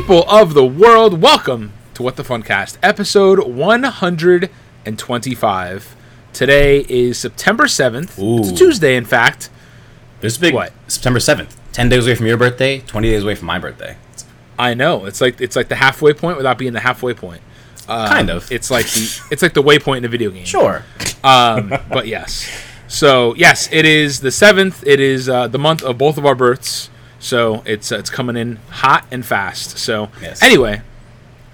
People of the world, welcome to What the Funcast, episode 125. Today is September 7th. It's a Ooh. Tuesday, in fact. This is big. What? September seventh. Ten days away from your birthday. Twenty days away from my birthday. I know it's like it's like the halfway point without being the halfway point. Um, kind of. It's like the it's like the waypoint in a video game. sure. Um, but yes. So yes, it is the seventh. It is uh, the month of both of our births. So it's uh, it's coming in hot and fast. So Yes. anyway,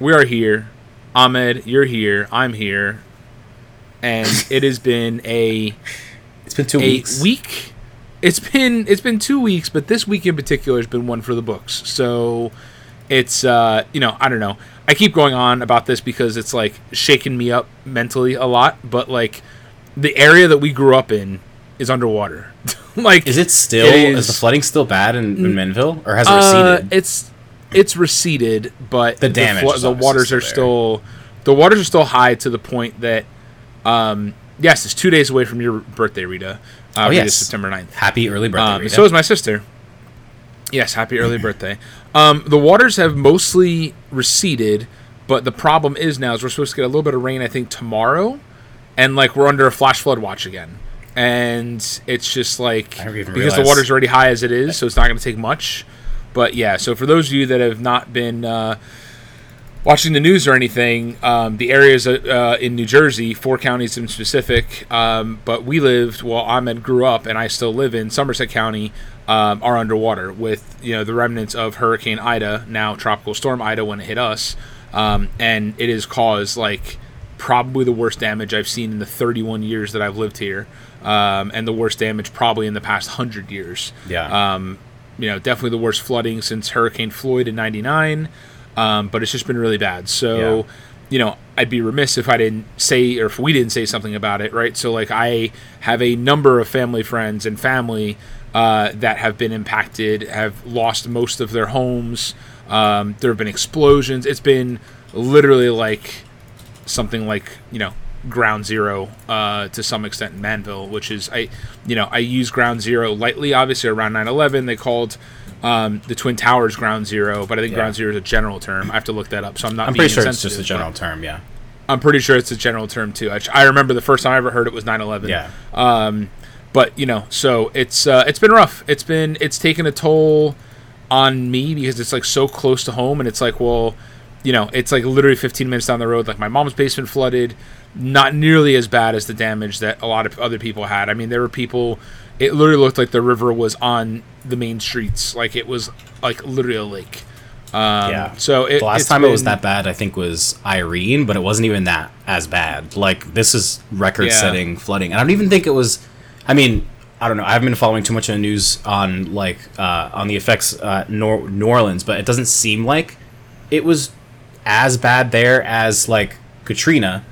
we are here. Ahmed, you're here. I'm here, and it has been a It's been two weeks. week. It's been it's been two weeks, but this week in particular has been one for the books. So it's uh you know I don't know. I keep going on about this because it's like shaking me up mentally a lot. But like the area that we grew up in is underwater. like Is it still? It is, is- the flooding still bad in, in Manville, or has it uh, receded? it's it's receded, but The damage flo- the waters still are there. still the waters are still high to the point that um yes, it's two days away from your birthday, Rita. Uh, Oh, Rita's yes. September 9th. Happy early birthday. Um, Rita. so is my sister. Yes, happy early birthday. Um, the waters have mostly receded, but the problem is now is we're supposed to get a little bit of rain. I think tomorrow, and like we're under a flash flood watch again, and it's just like because the water's already high as it is, so it's not going to take much. But yeah, so for those of you that have not been uh, watching the news or anything, um, the areas uh, in New Jersey, four counties in specific, um, but we lived, well, Ahmed grew up, and I still live in Somerset County, um, are underwater with you know the remnants of Hurricane Ida, now Tropical Storm Ida when it hit us, um, and it has caused like probably the worst damage I've seen in the 31 years that I've lived here, um, and the worst damage probably in the past hundred years. Yeah. Um, you know, definitely the worst flooding since Hurricane Floyd in '99. Um, but it's just been really bad. So, Yeah. you know, I'd be remiss if I didn't say or if we didn't say something about it, right? So, like, I have a number of family friends and family uh, that have been impacted, have lost most of their homes. Um, there have been explosions. It's been literally like something like you know ground zero uh, to some extent in manville which is i you know i use ground zero lightly obviously around 9-11 they called um, the twin towers ground zero but i think Yeah. ground zero is a general term i have to look that up so i'm not I'm pretty sure it's just a general term. Yeah. i'm pretty sure it's a general term too I, I remember the first time i ever heard it was 9-11 Yeah. um, but you know, so it's uh, it's been rough. It's been it's taken a toll on me because it's like so close to home, and it's like, well, you know, it's like literally 15 minutes down the road. Like my mom's basement flooded, not nearly as bad as the damage that a lot of other people had. I mean, there were people. It literally looked like the river was on the main streets, like it was like literally a lake. Um, Yeah. So it, the last time it was that bad, I think, was Irene, but it wasn't even that as bad. Like this is record-setting flooding, and I don't even think it was. I mean, I don't know. I haven't been following too much of the news on like uh, on the effects uh, Nor- New Orleans, but it doesn't seem like it was as bad there as like Katrina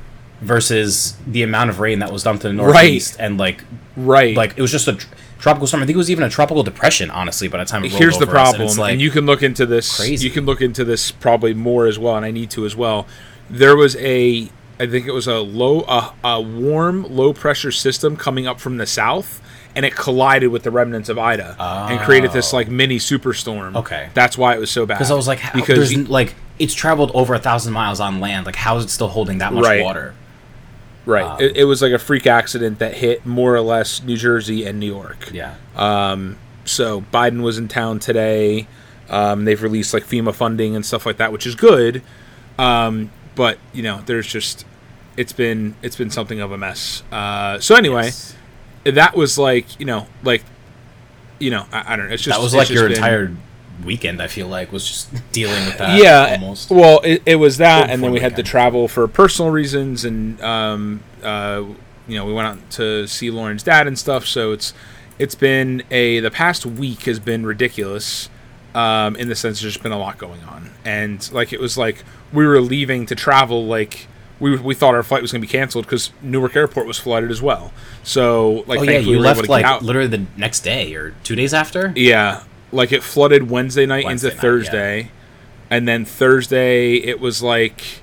versus the amount of rain that was dumped in the Right. northeast, and like right. like it was just a tr- tropical storm. I think it was even a tropical depression, honestly. By the time it rolled here's the us, and problem and, you can look into this crazy. you can look into this probably more as well and i need to as well there was a i think it was a low a, a warm low pressure system coming up from the south and it collided with the remnants of ida and created this oh. like mini superstorm Oh. Okay. that's why it was so bad Because I was like, how, because you- like it's traveled over a thousand miles on land. Like, how is it still holding that much Right. water? Right um, it, it was like a freak accident that hit more or less new jersey and new york Yeah, So Biden was in town today. Um, they've released like FEMA funding and stuff like that, which is good. Um, but you know, there's just it's been it's been something of a mess. Uh, so anyway, Yes. that was like you know like you know I, I don't know. It's just that was like your been- entire weekend. I feel like was just dealing with that. yeah almost. well it, it was that and then we had to travel for personal reasons and um, uh, you know we went out to see lauren's dad and stuff so it's it's been a the past week has been ridiculous um, in the sense there's been a lot going on and like it was like we were leaving to travel like we, we thought our flight was going to be canceled because Newark Airport was flooded as well. So like, oh yeah, you we left like literally the next day or two days after. Yeah, like it flooded Wednesday night Wednesday into night, Thursday, and then Thursday it was like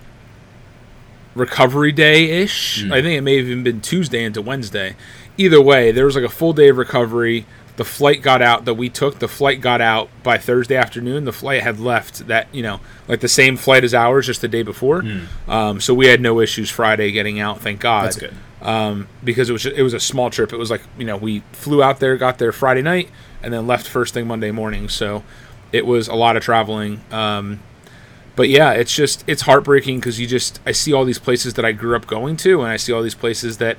recovery day ish. Hmm. I think it may have even been Tuesday into Wednesday. either way, there was like a full day of recovery. The flight got out that we took. The flight got out by Thursday afternoon. The flight had left that you know like the same flight as ours just the day before. Um, so we had no issues Friday getting out. Thank God. That's good. Um, because it was it was a small trip. It was like you know we flew out there, got there Friday night, and then left first thing Monday morning. So it was a lot of traveling. Um, but yeah, it's just it's heartbreaking because you just I see all these places that I grew up going to, and I see all these places that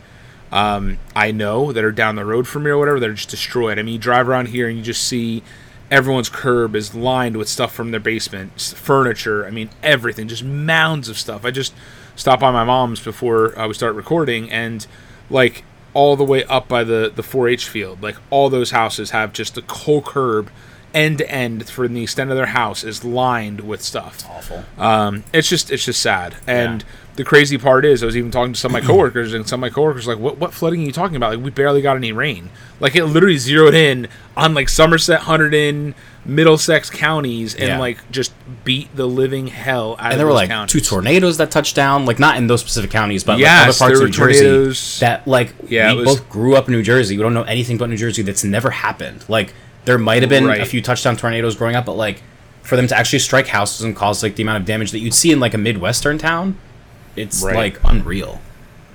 um, I know that are down the road from me or whatever that are just destroyed. I mean, you drive around here and you just see everyone's curb is lined with stuff from their basement, furniture. I mean, everything, just mounds of stuff. I just stopped by my mom's before uh, we start recording, and like all the way up by the the 4-H field, like all those houses have just the whole curb end to end for the extent of their house is lined with stuff. Awful. Um, it's just it's just sad. And Yeah. The crazy part is, I was even talking to some of my coworkers, and some of my coworkers were like, "What what flooding are you talking about? Like we barely got any rain. Like it literally zeroed in on like Somerset, Hunterdon, Middlesex counties, and Yeah. like just beat the living hell out of New York. and of there were like counties. two tornadoes that touched down, like not in those specific counties, but Yes, like other parts there of New tornadoes. Jersey that like Yeah, we was- both grew up in New Jersey. We don't know anything about New Jersey. That's never happened. Like there might have been Right. a few touchdown tornadoes growing up, but like for them to actually strike houses and cause like the amount of damage that you'd see in like a midwestern town, it's Right. like unreal.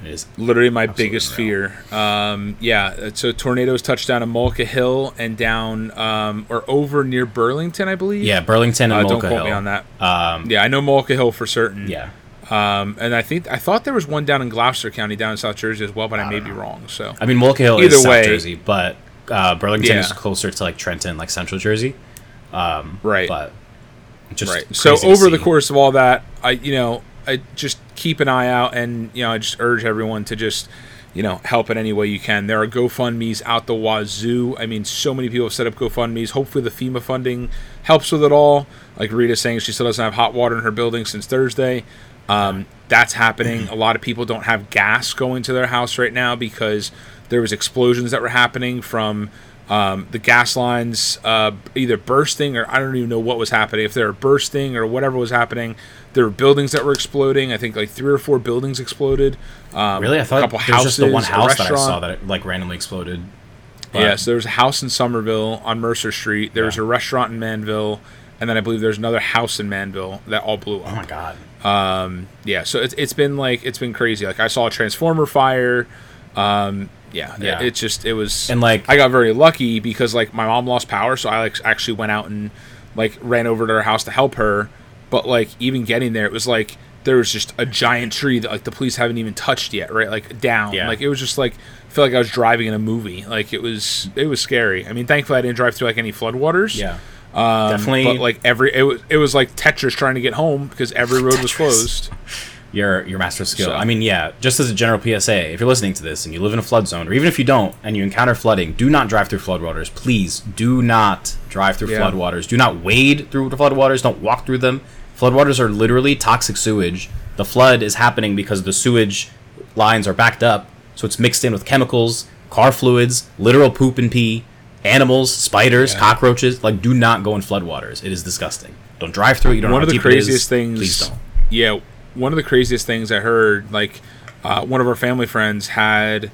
It is. literally my biggest unreal. fear. Um, yeah, so tornadoes touched down at Mullica Hill and down um, or over near Burlington, I believe. Yeah, Burlington and Uh, don't quote Hill. me on that. Um, Yeah, I know Mullica Hill for certain. yeah. Um, and I think I thought there was one down in Gloucester County, down in South Jersey as well, but I, may be wrong. So I mean, Mullica Hill Either is way- South Jersey, but uh, Burlington Yeah. is closer to like Trenton, like Central Jersey. Um, Right. But just right. So over the course of all that, I you know I just keep an eye out, and you know I just urge everyone to just you know help in any way you can. There are GoFundmes out the wazoo. I mean, so many people have set up GoFundmes. Hopefully, the FEMA funding helps with it all. Like Rita's saying, she still doesn't have hot water in her building since Thursday. Um, that's happening. A lot of people don't have gas going to their house right now because there was explosions that were happening from um, the gas lines uh, either bursting or I don't even know what was happening. If they were bursting or whatever was happening, there were buildings that were exploding. I think like three or four buildings exploded. Um, Really, I thought a couple was just the one house that I saw that like randomly exploded. But- Yeah, so there was a house in Somerville on Mercer Street. There was a restaurant in Manville, and then I believe there's another house in Manville that all blew up. Oh my god. Um, yeah, so it's it's been like it's been crazy. Like I saw a transformer fire. Um, yeah, Yeah. It, just it was And, like- I got very lucky because like my mom lost power, so I like actually went out and like ran over to her house to help her. But like even getting there, it was like there was just a giant tree that like the police haven't even touched yet, right? Like down. Yeah. Like it was just like I feel like I was driving in a movie. Like it was it was scary. I mean, thankfully I didn't drive through like any floodwaters. Yeah. Um, Definitely- But like every it was it was like Tetris trying to get home because every road was closed. Your your master skill. So- I mean, yeah. Just as a general PSA, if you're listening to this and you live in a flood zone, or even if you don't and you encounter flooding, do not drive through floodwaters. Please do not drive through Yeah. floodwaters. Do not wade through the floodwaters. Don't walk through them. Floodwaters are literally toxic sewage. The flood is happening because the sewage lines are backed up, so it's mixed in with chemicals, car fluids, literal poop and pee, animals, spiders, Yeah. cockroaches. Like, do not go in floodwaters. It is disgusting. Don't drive through it. You don't one know of how the deep craziest things Please don't. yeah one of the craziest things i heard like uh, one of our family friends had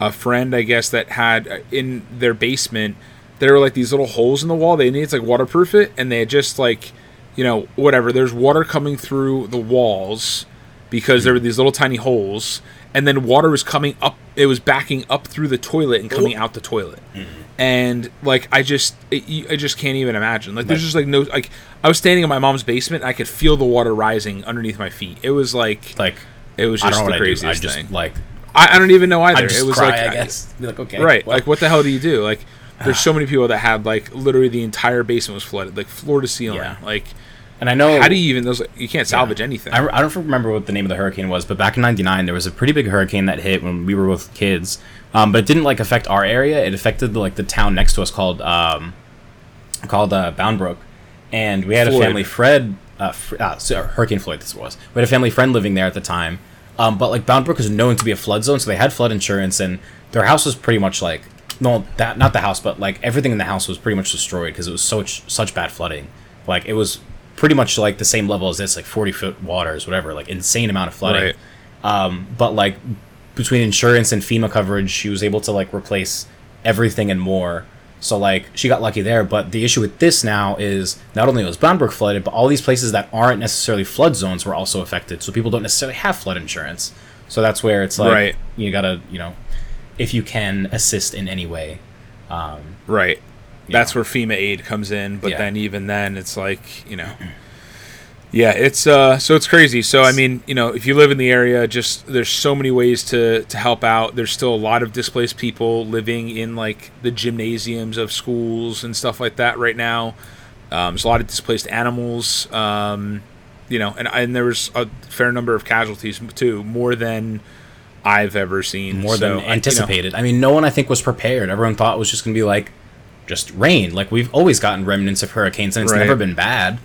a friend i guess that had uh, in their basement there were like these little holes in the wall. They needed to like waterproof it and they just like you know whatever. There's water coming through the walls because there were these little tiny holes and then water was coming up it was backing up through the toilet and coming out the toilet. Mm-hmm. And like i just it, you- i just can't even imagine. Like there's just like no like i was standing in my mom's basement and i could feel the water rising underneath my feet. It was like Like, it was just the what I. I craziest just thing. like I, I don't even know either. It was cry. like I guess. Be like, okay, right well, like what the hell do you do? Like there's so many people that had like literally the entire basement was flooded like floor to ceiling. Yeah. like and I know how do you even those you can't salvage anything I, I don't remember what the name of the hurricane was, but back in '99 there was a pretty big hurricane that hit when we were both kids. Um, but it didn't like affect our area. It affected like the town next to us called um, called uh, Bound Brook, and we had a family Fred, uh, Fr- uh, so- Hurricane Floyd. This was we had a family friend living there at the time. Um, but like Bound Brook is known to be a flood zone, so they had flood insurance, and their house was pretty much like no, that not the house, but like everything in the house was pretty much destroyed because it was such such bad flooding. Like it was pretty much like the same level as this, like forty foot waters, whatever, like insane amount of flooding. Right. Um, but like between insurance and FEMA coverage, she was able to like replace everything and more. So like she got lucky there, but the issue with this now is not only was Bound Brook flooded, but all these places that aren't necessarily flood zones were also affected. So people don't necessarily have flood insurance. So that's where it's like Right. you gotta you know, if you can assist in any way. Um, Right. That's know. where FEMA aid comes in, but Yeah. then even then it's like, you know. Yeah, it's uh so it's crazy. So I mean, you know, if you live in the area, just there's so many ways to to help out. There's still a lot of displaced people living in like the gymnasiums of schools and stuff like that right now. Um, there's a lot of displaced animals. Um, you know, and and there was a fair number of casualties too, more than I've ever seen. more So, than I- you know, anticipated. I mean, no one I think was prepared. Everyone thought it was just going to be like just rain. Like we've always gotten remnants of hurricanes, and it's Right. never been bad.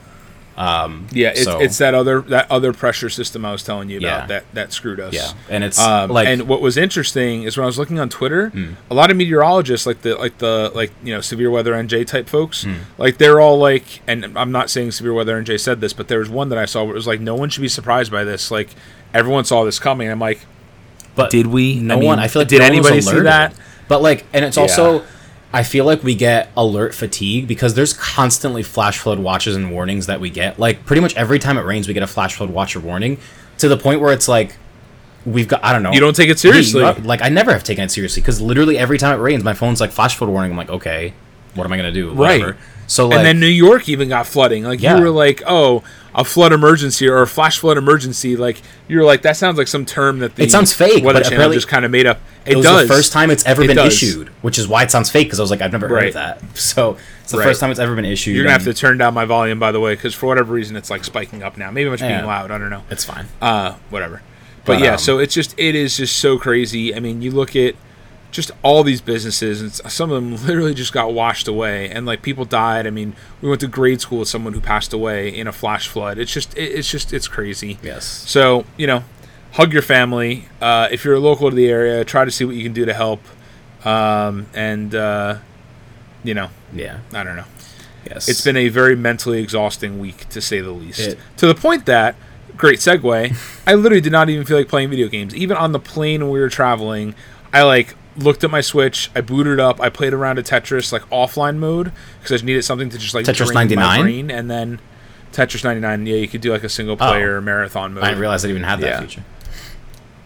Yeah, it's, So- it's that other that other pressure system I was telling you about Yeah. that that screwed us. Yeah, and it's Um, like and what was interesting is when I was looking on Twitter, Hmm. a lot of meteorologists, like the like the like you know severe weather NJ type folks, Hmm. like they're all like, and I'm not saying severe weather NJ said this, but there was one that I saw where it was like, no one should be surprised by this. Like everyone saw this coming. I'm like, but did we? No I mean, one. I feel like did no anybody see that? But like, and it's Yeah. also, I feel like we get alert fatigue because there's constantly flash flood watches and warnings that we get. Like pretty much every time it rains, we get a flash flood watch or warning, to the point where it's like, we've got. I don't know. You don't take it seriously. you- uh, like I never have taken it seriously because literally every time it rains, my phone's like flash flood warning. I'm like, okay, what am I gonna do? Right. So like, and then New York even got flooding. Like Yeah. you were like, oh, a flood emergency or a flash flood emergency. Like you were like, that sounds like some term that the It sounds fake, Weather but Channel just kind of made up. It, it was does. the first time it's ever It been does. issued, which is why it sounds fake because I was like, I've never heard Right. of that. So it's the Right. first time it's ever been issued. You're gonna have to turn down my volume, by the way, because for whatever reason it's like spiking up now. Maybe I'm just being loud. I don't know. It's fine. Uh, whatever. But, But, yeah, um, so it's just it is just so crazy. I mean, you look at just all these businesses, and some of them literally just got washed away, and like people died. I mean, we went to grade school with someone who passed away in a flash flood. It's just it, it's just it's crazy. Yes. So you know, hug your family. Uh, if you're local to the area, try to see what you can do to help. Um, and uh, you know, Yeah. I don't know. Yes. It's been a very mentally exhausting week, to say the least. It- to the point that, great segue, I literally did not even feel like playing video games. Even on the plane when we were traveling, I like looked at my Switch, I booted up, I played around a Tetris like offline mode because I just needed something to just like Tetris 99? and then Tetris 99. Yeah, you could do like a single oh. player marathon mode. I didn't realize it even had that Yeah. feature.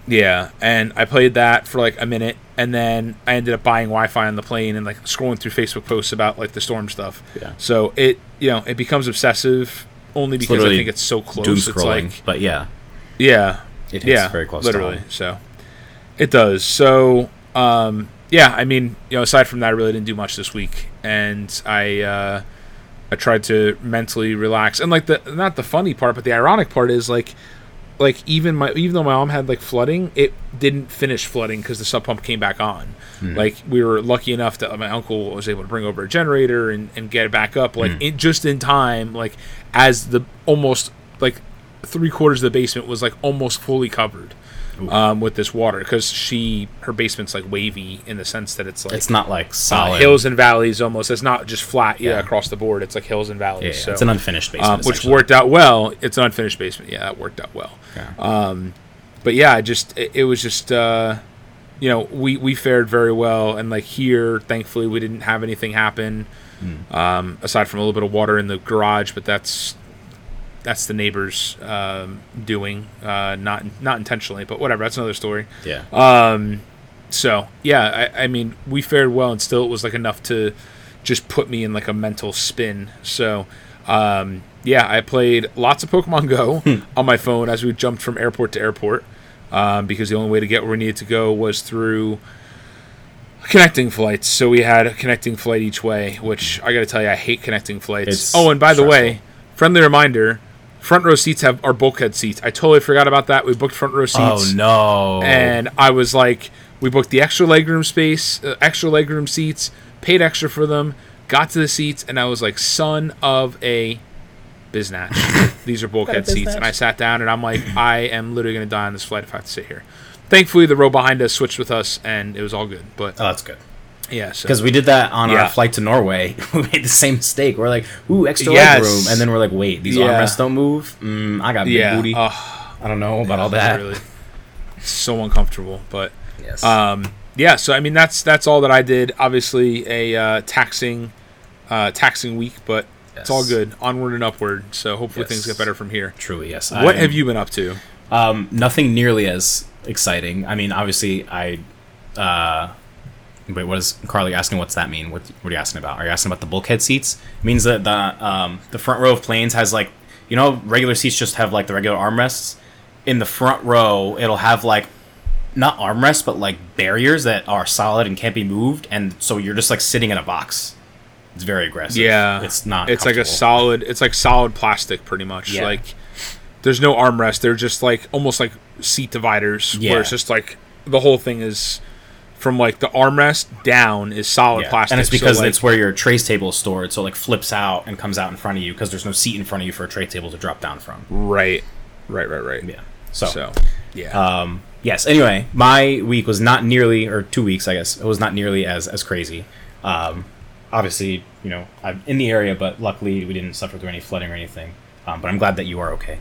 Yeah, and I played that for like a minute, and then I ended up buying Wi-Fi on the plane and like scrolling through Facebook posts about like the storm stuff. Yeah. So it, you know, it becomes obsessive only because I think it's so close. Doom It's scrolling, like, but yeah, yeah, it hits yeah, very close. literally. So it does. So um, yeah, I mean, you know, aside from that, I really didn't do much this week, and I uh, I tried to mentally relax. And like the not the funny part, but the ironic part is like like even my even though my mom had like flooding, it didn't finish flooding because the sub pump came back on. Like we were lucky enough that my uncle was able to bring over a generator and, and get it back up like in, just in time, like as the almost like three quarters of the basement was like almost fully covered um, with this water because she her basement's like wavy in the sense that it's like It's not like uh, solid hills and valleys almost. It's not just flat yeah, Yeah. across the board. It's like hills and valleys. Yeah, yeah, so it's an unfinished basement, um, which worked out well. It's an unfinished basement. Yeah, that worked out well. Yeah. But yeah, just it, it was just uh, you know we we fared very well, and like here, thankfully, we didn't have anything happen Hmm. um, aside from a little bit of water in the garage, but that's that's the neighbors um, doing, uh, not not intentionally, but whatever. That's another story. yeah. Um, so yeah, I, I mean, we fared well, and still it was like enough to just put me in like a mental spin. So um, yeah, I played lots of Pokemon Go on my phone as we jumped from airport to airport um, because the only way to get where we needed to go was through connecting flights. So we had a connecting flight each way, which I got to tell you, I hate connecting flights. It's oh, and by the way, stressful. friendly reminder. Front row seats have are bulkhead seats. I totally forgot about that. We booked front row seats oh no. and I was like, we booked the extra legroom space, uh, extra legroom seats, paid extra for them, got to the seats, and I was like, son of a biznatch. These are bulkhead seats, and I sat down, and I'm like, I am literally gonna die on this flight if I have to sit here. Thankfully, the row behind us switched with us, and it was all good. But oh, that's good. Yeah, so Because we did that on Yeah. our flight to Norway. we made the same mistake. We're like, ooh, extra Yes. leg room, and then we're like, wait, these Yeah. armrests don't move. Mm, I got big yeah, booty. oh, I don't know about all that. Really, so uncomfortable. But Yes. Um, yeah, so I mean that's that's all that I did. Obviously a uh, taxing uh, taxing week, but it's all good. Onward and upward. So hopefully things get better from here. Truly, yes. What I'm- have you been up to? Um, nothing nearly as exciting. I mean, obviously, I. Uh, wait, what is Carly asking? What's that mean? What, what are you asking about? Are you asking about the bulkhead seats? It means that the um, the front row of planes has like, you know, regular seats just have like the regular armrests. In the front row, it'll have like, not armrests, but like barriers that are solid and can't be moved, and so you're just like sitting in a box. It's very aggressive. Yeah, it's not. It's like a solid. It's like solid plastic, pretty much. Yeah. Like there's no armrest. They're just like almost like seat dividers, Yeah. where it's just like the whole thing is from like the armrest down is solid Yeah. plastic. And it's So, because like, it's where your trace table is stored, so it like flips out and comes out in front of you because there's no seat in front of you for a tray table to drop down from. right, right, right, right. Yeah. So, So yeah, um, yes. Anyway, my week was not nearly, or two weeks, I guess, it was not nearly as as crazy. Um, obviously, you know, I'm in the area, but luckily we didn't suffer through any flooding or anything. Um, but I'm glad that you are okay,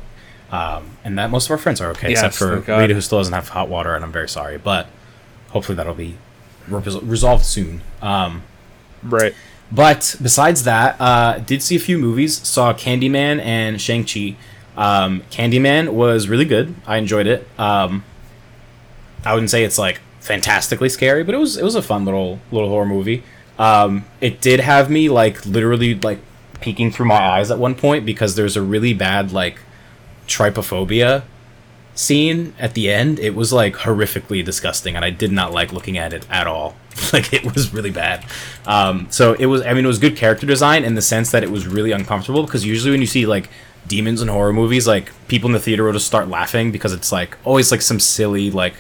um, and that most of our friends are okay, Yes, except for Rita, who still doesn't have hot water, and I'm very sorry. But hopefully that'll be res- resolved soon. Um, right. but besides that, uh, did see a few movies. Saw Candyman and Shang Chi. Um, Candyman was really good. I enjoyed it. Um, I wouldn't say it's like fantastically scary, but it was it was a fun little little horror movie. Um, it did have me like literally like peeking through my eyes at one point because there's a really bad like trypophobia scene at the end. It was like horrifically disgusting, and I did not like looking at it at all. like it was really bad. Um, so it was. I mean, it was good character design in the sense that it was really uncomfortable because usually when you see like demons in horror movies, like people in the theater will just start laughing because it's like always like some silly like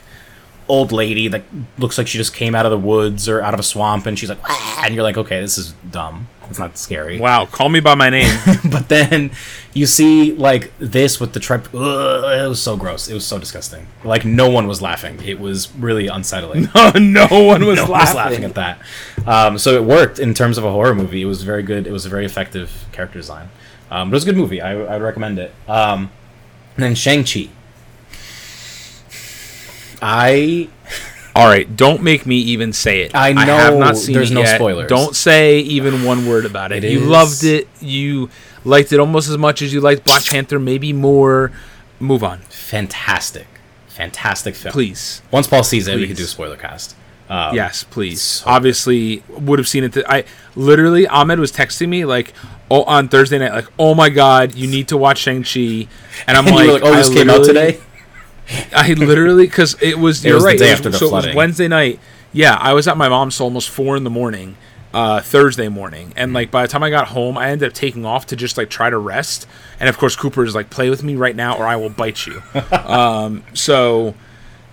old lady that looks like she just came out of the woods or out of a swamp and she's like "Ah," and you're like okay this is dumb it's not scary. Wow, call me by my name. but then you see like this with the trip it was so gross. It was so disgusting. Like no one was laughing. It was really unsettling. No one was no laughing. was laughing. at that. Um, so it worked in terms of a horror movie. It was very good. It was a very effective character design. Um, but it was a good movie. I, I would recommend it. Um, and then shang-chi. I All right, don't make me even say it. I have know not seen there's it no yet. spoilers. Don't say even one word about it. It you is- loved it. You liked it almost as much as you liked Black Panther, maybe more. Move on, fantastic fantastic film please. once paul sees it we can do a spoiler cast um, yes, please. so Obviously, would have seen it. Th- I literally Ahmed was texting me like, oh, on Thursday night, like, oh my god, you need to watch Shang Chi, and I'm and like, like oh this came out today I literally because it was. It You're was the right. day it was, after the so it was flooding. Wednesday night. Yeah, I was at my mom's till almost four in the morning, uh, Thursday morning, and like by the time I got home, I ended up taking off to just like try to rest. And of course, Cooper is like, "Play with me right now, or I will bite you." um, so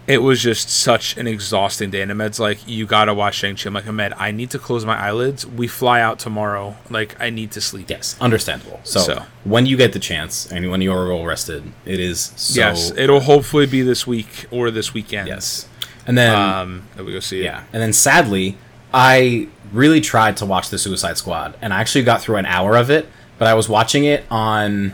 it was just such an exhausting day. And Ahmed's like, "You gotta watch Shang Chi." I'm like, Ahmed, I need to close my eyelids. We fly out tomorrow. Like, I need to sleep. yes understandable so, So. when you get the chance and when you are well rested it is so yes, it'll hopefully be this week or this weekend. yes and then Um, we go see it. Yeah, and then sadly, I really tried to watch the Suicide Squad, and I actually got through an hour of it. But I was watching it on,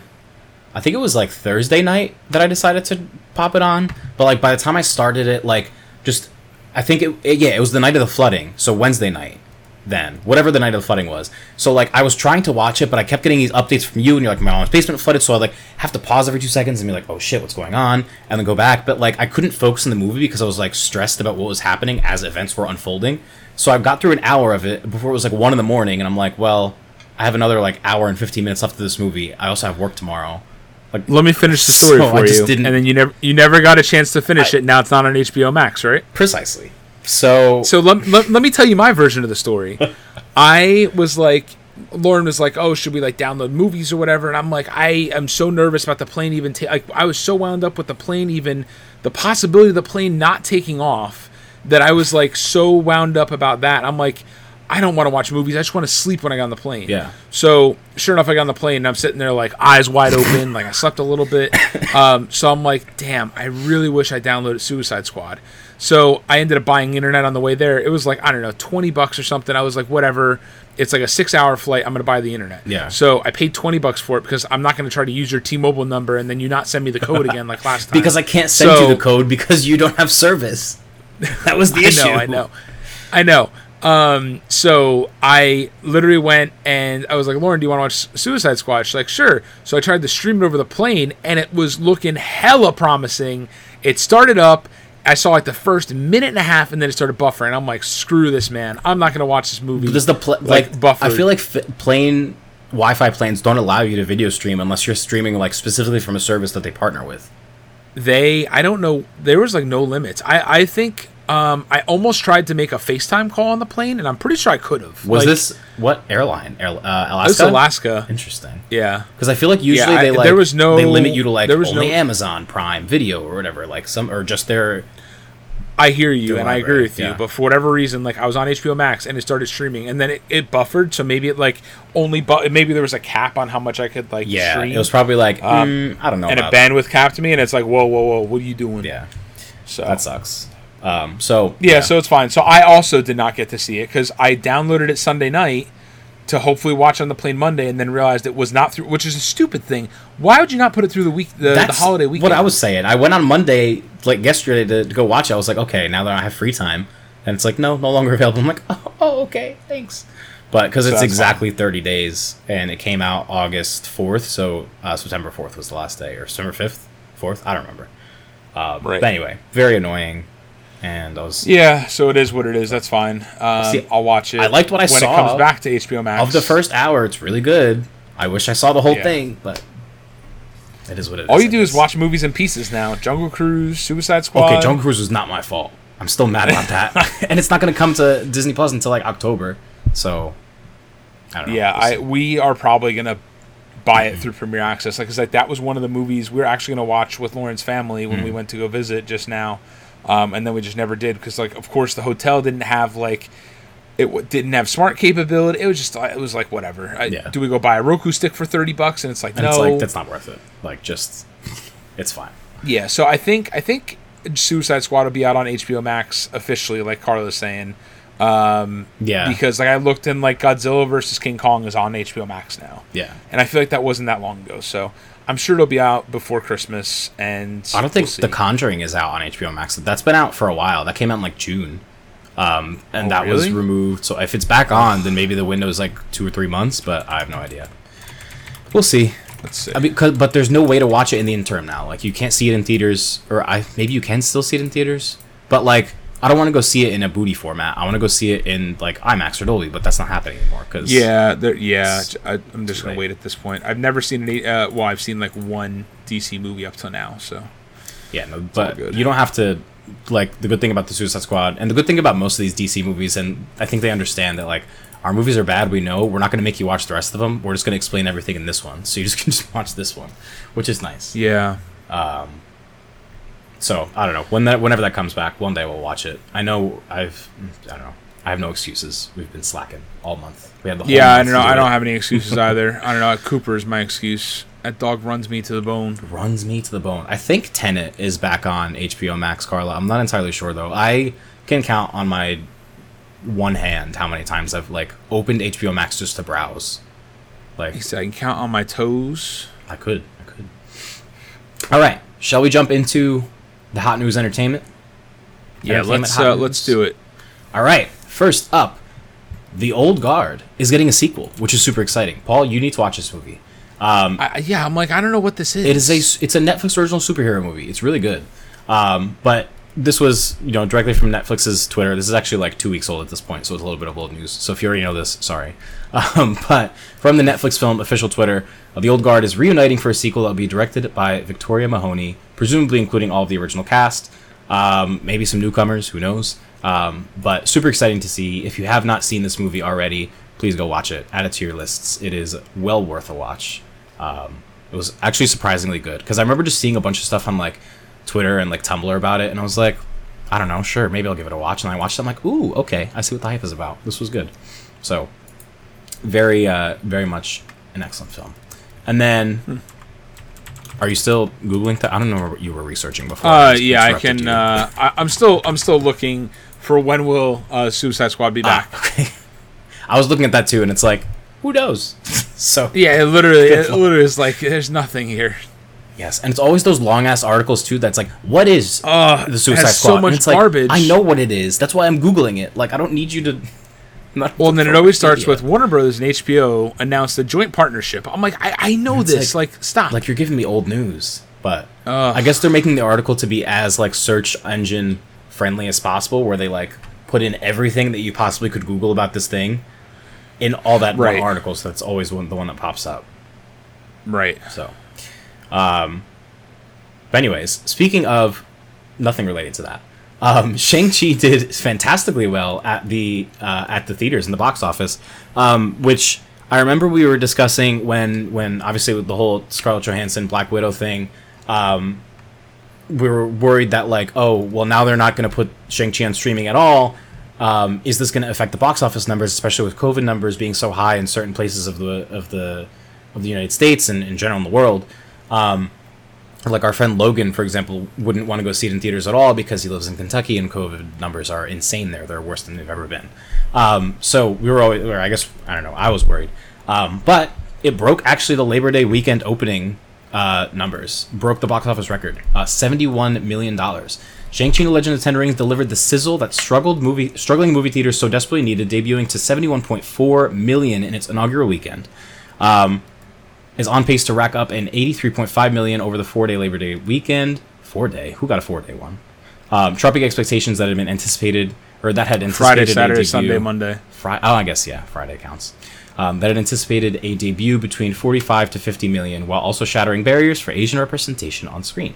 I think it was like Thursday night that I decided to pop it on. But like by the time I started it, like just, I think it, it yeah, it was the night of the flooding, so Wednesday night. Then whatever the night of the flooding was, so like I was trying to watch it, but I kept getting these updates from you, and you're like, my mom's basement flooded, so I like have to pause every two seconds and be like, oh shit, what's going on, and then go back. But like I couldn't focus on the movie because I was like stressed about what was happening as events were unfolding. So I got through an hour of it before it was like one in the morning, and I'm like, well, I have another like hour and 15 minutes left of this movie. I also have work tomorrow. Like Let me finish the story So I for just you, didn't- and then you never you never got a chance to finish I- it. Now it's not on HBO Max, right? precisely. So So let, let, let me tell you my version of the story. I was like, Lauren was like, "Oh, should we like download movies or whatever?" And I'm like, I am so nervous about the plane even. Ta- like, I was so wound up with the plane even the possibility of the plane not taking off that I was like so wound up about that. I'm like, I don't want to watch movies. I just want to sleep when I got on the plane. Yeah. So sure enough, I got on the plane and I'm sitting there like eyes wide open, like I slept a little bit. Um, so I'm like, damn, I really wish I downloaded Suicide Squad. So I ended up buying internet on the way there. It was like I don't know, twenty bucks or something. I was like, whatever. It's like a six-hour flight. I'm gonna buy the internet. Yeah. So I paid twenty bucks for it because I'm not gonna try to use your T-Mobile number and then you not send me the code again like last time. because I can't send So- you the code because you don't have service. That was the I issue. know, I know, I know. Um, so I literally went and I was like, Lauren, do you want to watch Suicide Squad? She's like, sure. So I tried to stream it over the plane, and it was looking hella promising. It started up. I saw like the first minute and a half, and then it started buffering. I'm like, screw this, man. I'm not gonna watch this movie. Does the pl- like, like, buffered. I feel like f- plane Wi-Fi planes don't allow you to video stream unless you're streaming like specifically from a service that they partner with. they I don't know there was like no limits. I I think um I almost tried to make a FaceTime call on the plane and I'm pretty sure I could have. Was Like, this what airline? Air, uh, Alaska. Alaska. Interesting. Yeah. Because I feel like usually I- they like there was no- they limit you to like there was only no- Amazon Prime Video or whatever, like some or just their I hear you and I agree library, with you, yeah. but for whatever reason like I was on HBO Max and it started streaming and then it, it buffered so maybe it like only bu- maybe there was a cap on how much I could like yeah. stream. It was probably like Um, mm, I don't know and a bandwidth capped me and it's like whoa whoa whoa what are you doing? yeah So that sucks. Um, so Yeah, so it's fine. So I also did not get to see it because I downloaded it Sunday night to hopefully watch on the plane Monday, and then realized it was not through, which is a stupid thing. Why would you not put it through the week, the, the holiday weekend? What I was saying. I went on Monday, like yesterday, to, to go watch it. I was like, okay, now that I have free time, and it's like, no, no longer available. I'm like, oh, oh okay, thanks. But because it's that's exactly 30 days, and it came out August 4th, so uh, September 4th was the last day, or September 5th, 4th, I don't remember. Um, Right. But anyway, very annoying, and I was Yeah, so it is what it is. That's fine. Um, See, I'll watch it. I liked what I when saw it comes back to HBO Max. of the first hour. It's really good. I wish I saw the whole Yeah. thing, but it is what it is. All you I do is watch movies in pieces now. Jungle Cruise, Suicide Squad. Okay, Jungle Cruise was not my fault. I'm still mad about that, and it's not going to come to Disney Plus until like October. So, I don't know. Yeah, I we are probably gonna buy it through Premiere Access. Like, 'cause, like that was one of the movies we were actually gonna watch with Lauren's family when Hmm. we went to go visit just now, um, and then we just never did because, like, of course, the hotel didn't have like it w- didn't have smart capability. It was just it was like whatever. I, Yeah. Do we go buy a Roku stick for thirty bucks? And it's like and no, it's like that's not worth it. Like, just it's fine. yeah. So I think I think Suicide Squad will be out on HBO Max officially, like Carla's saying. Um, Yeah, because like I looked in like Godzilla versus King Kong is on HBO Max now. yeah. and I feel like that wasn't that long ago. So I'm sure it'll be out before Christmas. And I don't think we'll see. The Conjuring is out on HBO Max. That's been out for a while. That came out in like June, um, and Oh, that was removed. So if it's back on, then maybe the window is like two or three months. But I have no idea. We'll see. Let's see. I mean, 'cause- but there's no way to watch it in the interim now. Like you can't see it in theaters, or I maybe you can still see it in theaters. But like, I don't want to go see it in a booty format. I want to go see it in like IMAX or Dolby. But that's not happening anymore. Cause yeah, yeah. I, I'm just gonna late. wait at this point. I've never seen any. Uh, well, I've seen like one DC movie up till now. So Yeah, no, but you don't have to. Like the good thing about the Suicide Squad, and the good thing about most of these DC movies, and I think they understand that like our movies are bad. We know we're not going to make you watch the rest of them. We're just going to explain everything in this one, so you just can just watch this one, which is nice. yeah, So I don't know when that whenever that comes back, one day we'll watch it. I know I've I don't know. I have no excuses. We've been slacking all month. We had the whole yeah. I don't know. do I don't have any excuses either. I don't know. Cooper is my excuse. That dog runs me to the bone. runs me to the bone. I think Tenet is back on HBO Max, Carla. I'm not entirely sure though. I can count on my one hand how many times I've like opened HBO Max just to browse. Like I can count on my toes. I could, I could. All right, shall we jump into the hot news entertainment? Yeah, Entertainment let's uh, let's do it. All right, first up, The Old Guard is getting a sequel, which is super exciting. Paul, you need to watch this movie. Um, I, yeah, I'm like I don't know what this is. It is a it's a Netflix original superhero movie. It's really good. Um, but this was you know directly from Netflix's Twitter. This is actually like two weeks old at this point, so it's a little bit of old news. So if you already know this, sorry. Um, but from the Netflix film official Twitter, uh, the Old Guard is reuniting for a sequel that will be directed by Victoria Mahoney, presumably including all of the original cast. Um, maybe some newcomers, who knows? Um, but super exciting to see. If you have not seen this movie already, please go watch it. Add it to your lists. It is well worth a watch. Um, it was actually surprisingly good because I remember just seeing a bunch of stuff on like Twitter and like Tumblr about it, and I was like, I don't know, sure, maybe I'll give it a watch. And I watched it, I'm like, ooh, okay, I see what the hype is about. This was good. So, very, uh, very much an excellent film. And then, are you still googling? Th- I don't know what you were researching before. Uh, just yeah, I can. Uh, I, I'm still, I'm still looking for when will uh, Suicide Squad be back. Ah, okay. I was looking at that too, and it's like, who knows? so Yeah, it literally, it literally is like there's nothing here. Yes, and it's always those long ass articles too. That's like, what is Ugh, the Suicide so Squad? And much it's like, garbage. I know what it is. That's why I'm googling it. Like, I don't need you to. I'm not Well, and then it always starts with Warner Brothers and HBO announced a joint partnership. I'm like, I, I know It's this. Like, stop. like you're giving me old news. But Ugh. I guess they're making the article to be as like search engine friendly as possible, where they like put in everything that you possibly could Google about this thing in all that one article. So that's always one, the one that pops up. right. So, um, but anyways, speaking of nothing related to that, um, Shang Chi did fantastically well at the uh, at the theaters in the box office, um, which I remember we were discussing when when obviously with the whole Scarlett Johansson Black Widow thing. Um, we were worried that like, oh, well, now they're not going to put Shang Chi on streaming at all. Um, is this going to affect the box office numbers, especially with COVID numbers being so high in certain places of the of the of the United States and in general in the world? Um, like our friend Logan, for example, wouldn't want to go see it in theaters at all because he lives in Kentucky and COVID numbers are insane there. They're worse than they've ever been. Um, so we were always, or I guess I don't know, I was worried. Um, but it broke actually the Labor Day weekend opening uh, numbers. Broke the box office record, uh, seventy-one million dollars. Shang-Chi and the Legend of Ten Rings delivered the sizzle that struggled movie struggling movie theaters so desperately needed, debuting to seventy-one point four million in its inaugural weekend. Um, is on pace to rack up an 83.5 million over the four-day Labor Day weekend. Four-day? Who got a four-day one? Um, trumping expectations that had been anticipated or that had anticipated Friday, Saturday, debut- Sunday, Monday. Fri- oh, I guess yeah, Friday counts. Um, that had anticipated a debut between 45 to 50 million, while also shattering barriers for Asian representation on screen.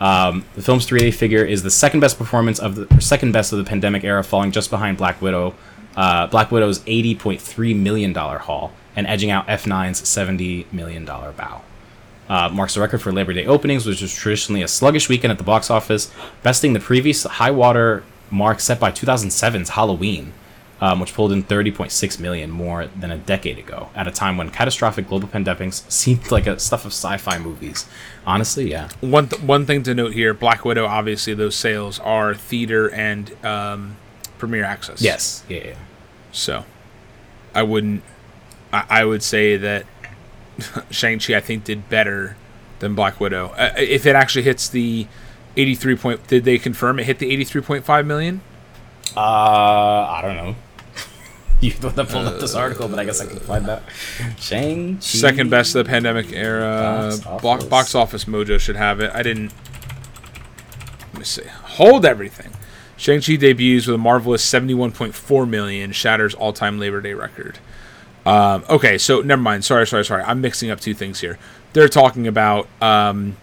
Um, the film's three-day figure is the second best performance of the second best of the pandemic era, falling just behind Black Widow. Uh, Black Widow's 80.3 million dollar haul and edging out F9's 70 million dollar bow. Uh, marks a record for Labor Day openings, which was traditionally a sluggish weekend at the box office, besting the previous high water mark set by 2007's Halloween, um, which pulled in 30.6 million more than a decade ago, at a time when catastrophic global pandemics seemed like a stuff of sci-fi movies. Honestly, yeah. One th- one thing to note here: Black Widow. Obviously, those sales are theater and um, premiere access. Yes. Yeah. yeah. So, I wouldn't. I, I would say that Shang Chi, I think, did better than Black Widow. Uh, if it actually hits the eighty-three point, did they confirm it hit the eighty-three point five million? Uh, I don't know. you the one that pulled up this article, but I guess I can find that. Shang Chi. Second best of the pandemic era. Box Box office. office. box office Mojo should have it. I didn't. Let me see. Hold everything. Shang-Chi debuts with a marvelous 71.4 million, shatters all-time Labor Day record. Um, okay, so never mind. Sorry, sorry, sorry. I'm mixing up two things here. They're talking about um,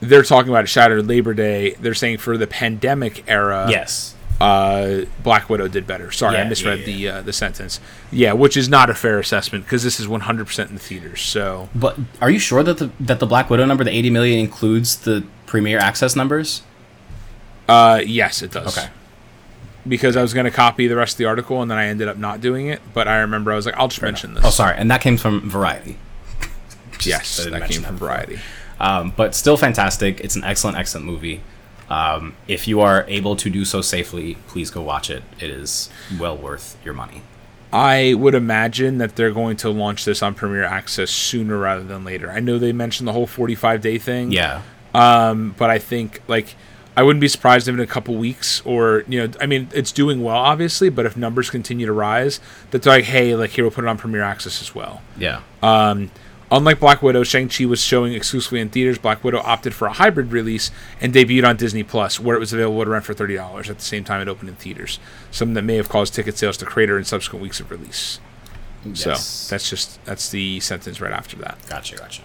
they're talking about it shattered Labor Day. They're saying for the pandemic era, Yes. uh, Black Widow did better. Sorry, I Yeah, misread yeah, the uh, the sentence. Yeah, which is not a fair assessment because this is 100% in the theaters. So But are you sure that the that the Black Widow number, the 80 million, includes the premiere access numbers? Uh, yes, it does. Okay. Because I was going to copy the rest of the article and then I ended up not doing it. But I remember I was like, I'll just mention this. Oh, sorry, and that came from Variety. Yes, that came from. Variety. Um, but still fantastic. It's an excellent, excellent movie. Um, if you are able to do so safely, please go watch it. It is well worth your money. I would imagine that they're going to launch this on Premiere Access sooner rather than later. I know they mentioned the whole 45 day thing. Yeah. Um, but I think like I wouldn't be surprised if in a couple weeks or you know I mean it's doing well obviously, but if numbers continue to rise, that's like hey like here we'll put it on Premiere Access as well. Yeah. Um, unlike Black Widow, Shang-Chi was showing exclusively in theaters. Black Widow opted for a hybrid release and debuted on Disney Plus, where it was available to rent for thirty dollars at the same time it opened in theaters. Something that may have caused ticket sales to crater in subsequent weeks of release. Yes. So that's just that's the sentence right after that. gotcha. Gotcha.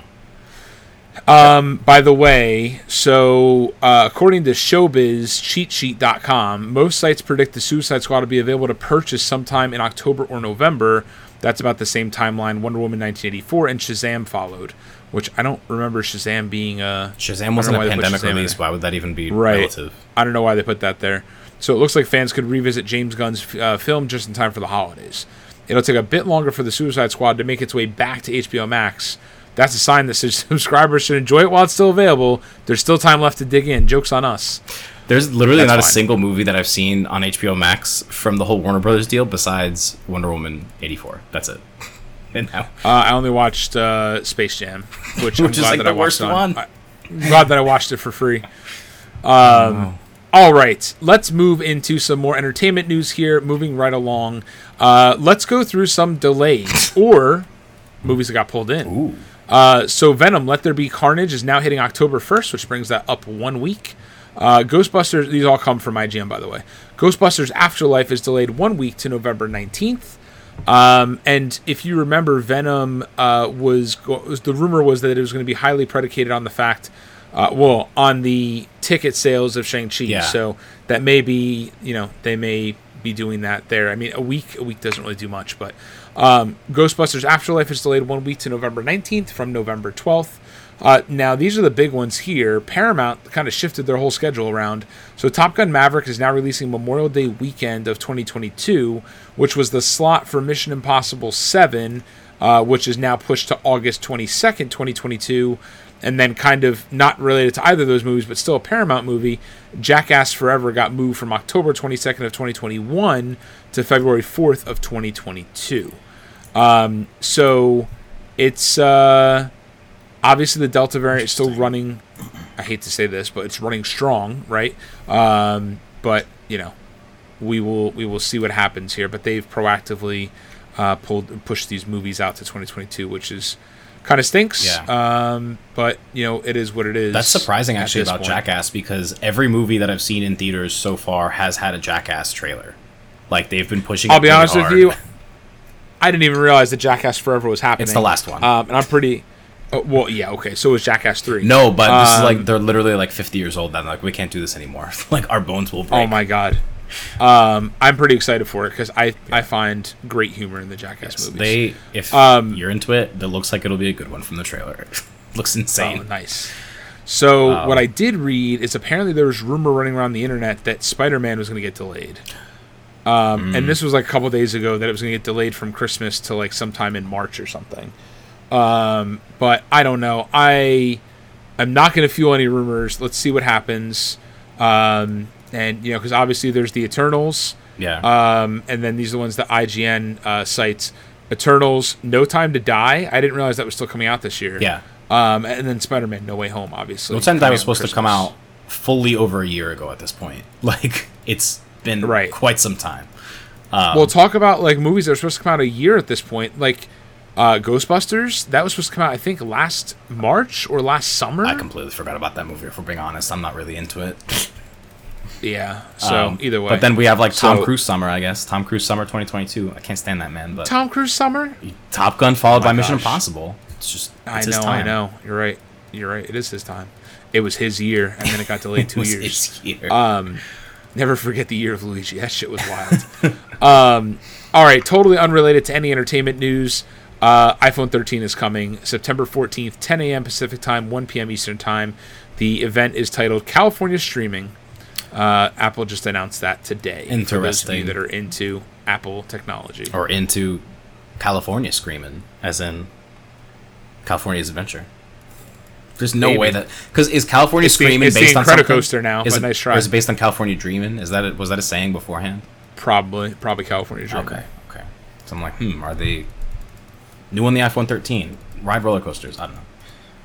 Um, by the way, so uh, according to ShowbizCheatSheet.com, most sites predict the Suicide Squad will be available to purchase sometime in October or November. That's about the same timeline Wonder Woman 1984 and Shazam followed, which I don't remember Shazam being a Shazam wasn't a why they put pandemic release. Why would that even be Right. relative? I don't know why they put that there. So it looks like fans could revisit James Gunn's uh, film just in time for the holidays. It'll take a bit longer for the Suicide Squad to make its way back to HBO Max. That's a sign that subscribers should enjoy it while it's still available. There's still time left to dig in. Joke's on us. There's literally That's not a single movie that I've seen on HBO Max from the whole Warner Brothers deal besides Wonder Woman 84. That's it. And now, Uh, I only watched uh, Space Jam, which, I'm Which is, like, that the I worst on- one. I- I'm glad that I watched it for free. Um, All right, let's move into some more entertainment news here. Moving right along, uh, let's go through some delays or movies that got pulled in. ooh, Uh, so Venom: Let There Be Carnage is now hitting October 1st, which brings that up one week. Uh, Ghostbusters, these all come from IGN, by the way. Ghostbusters Afterlife is delayed one week to November 19th. Um, and if you remember, Venom uh, was, was the rumor was that it was going to be highly predicated on the fact, uh, well, on the ticket sales of Shang Chi. Yeah. So that may be, you know, they may be doing that there. I mean, a week, a week doesn't really do much, but um, Ghostbusters Afterlife is delayed one week to November 19th from November 12th. Uh, now, these are the big ones here. Paramount kind of shifted their whole schedule around. So, Top Gun Maverick is now releasing Memorial Day weekend of 2022, which was the slot for Mission Impossible 7, uh, which is now pushed to August 22nd, 2022. And then, kind of not related to either of those movies, but still a Paramount movie, Jackass Forever got moved from October 22nd of 2021 to February 4th of 2022. Um, so, it's. Uh, obviously the delta variant is still running i hate to say this but it's running strong right um, but you know we will we will see what happens here but they've proactively uh, pulled pushed these movies out to 2022 which is kind of stinks Yeah. um, but you know it is what it is that's surprising actually about point. Jackass because every movie that I've seen in theaters so far has had a Jackass trailer. Like they've been pushing. i'll it be honest with you i didn't even realize that jackass forever was happening It's the last one. um, and i'm pretty oh, well yeah okay so was jackass 3 No, but this is Um, like they're literally like 50 years old. Then like we can't do this anymore. like our bones will break. Oh my god. Um, I'm pretty excited for it because I, I find great humor in the Jackass movies. They, if Um, you're into it, it looks like it'll be a good one from the trailer. looks oh, insane. nice. So Um, what I did read is apparently there was rumor running around the internet that Spider-Man was going to get delayed. Um, Mm. And this was like a couple days ago that it was going to get delayed from Christmas to like sometime in March or something. Um, but I don't know. I I'm not going to fuel any rumors. Let's see what happens. Um, and you know, because obviously there's the Eternals. yeah. Um, and then these are the ones that IGN uh, cites. Eternals, No Time to Die. I didn't realize that was still coming out this year. yeah. Um, and then Spider Man No Way Home, obviously. No Time to Die was supposed to come out fully over a year ago at this point. Like it's been Right. quite some time. Um, Well, talk about like movies that are supposed to come out a year at this point. Like uh, Ghostbusters, that was supposed to come out, I think, last March or last summer. I completely forgot about that movie. If we're being honest, I'm not really into it. yeah. So Um, either way, But then we have like Tom So- Cruise summer, I guess. Tom Cruise summer 2022. I can't stand that man. But Tom Cruise summer. Top Gun followed my by Mission. Impossible. It's just I it's his know, I know. You're right. You're right. It is his time. It was his year, and then it got delayed two It was years. his year. Um, never forget the year of Luigi. That shit was wild. um, all right, totally unrelated to any entertainment news. Uh, iPhone 13 is coming September 14th, 10 a.m. Pacific time, 1 p.m. Eastern time. The event is titled California Streaming. Uh, Apple just announced that today. For those of you Interesting. that are into Apple technology. or into California screaming, as in California's Adventure. There's no Maybe. way that because is California It's the- screaming it's the based on something? Incredicoaster now, Is it, nice try. or is it based on California Dreaming? Is that it? Was that a saying beforehand? Probably, probably California Streaming. Okay, okay. So I'm like, hmm, are they new on the iPhone 13? Ride roller coasters? I don't know.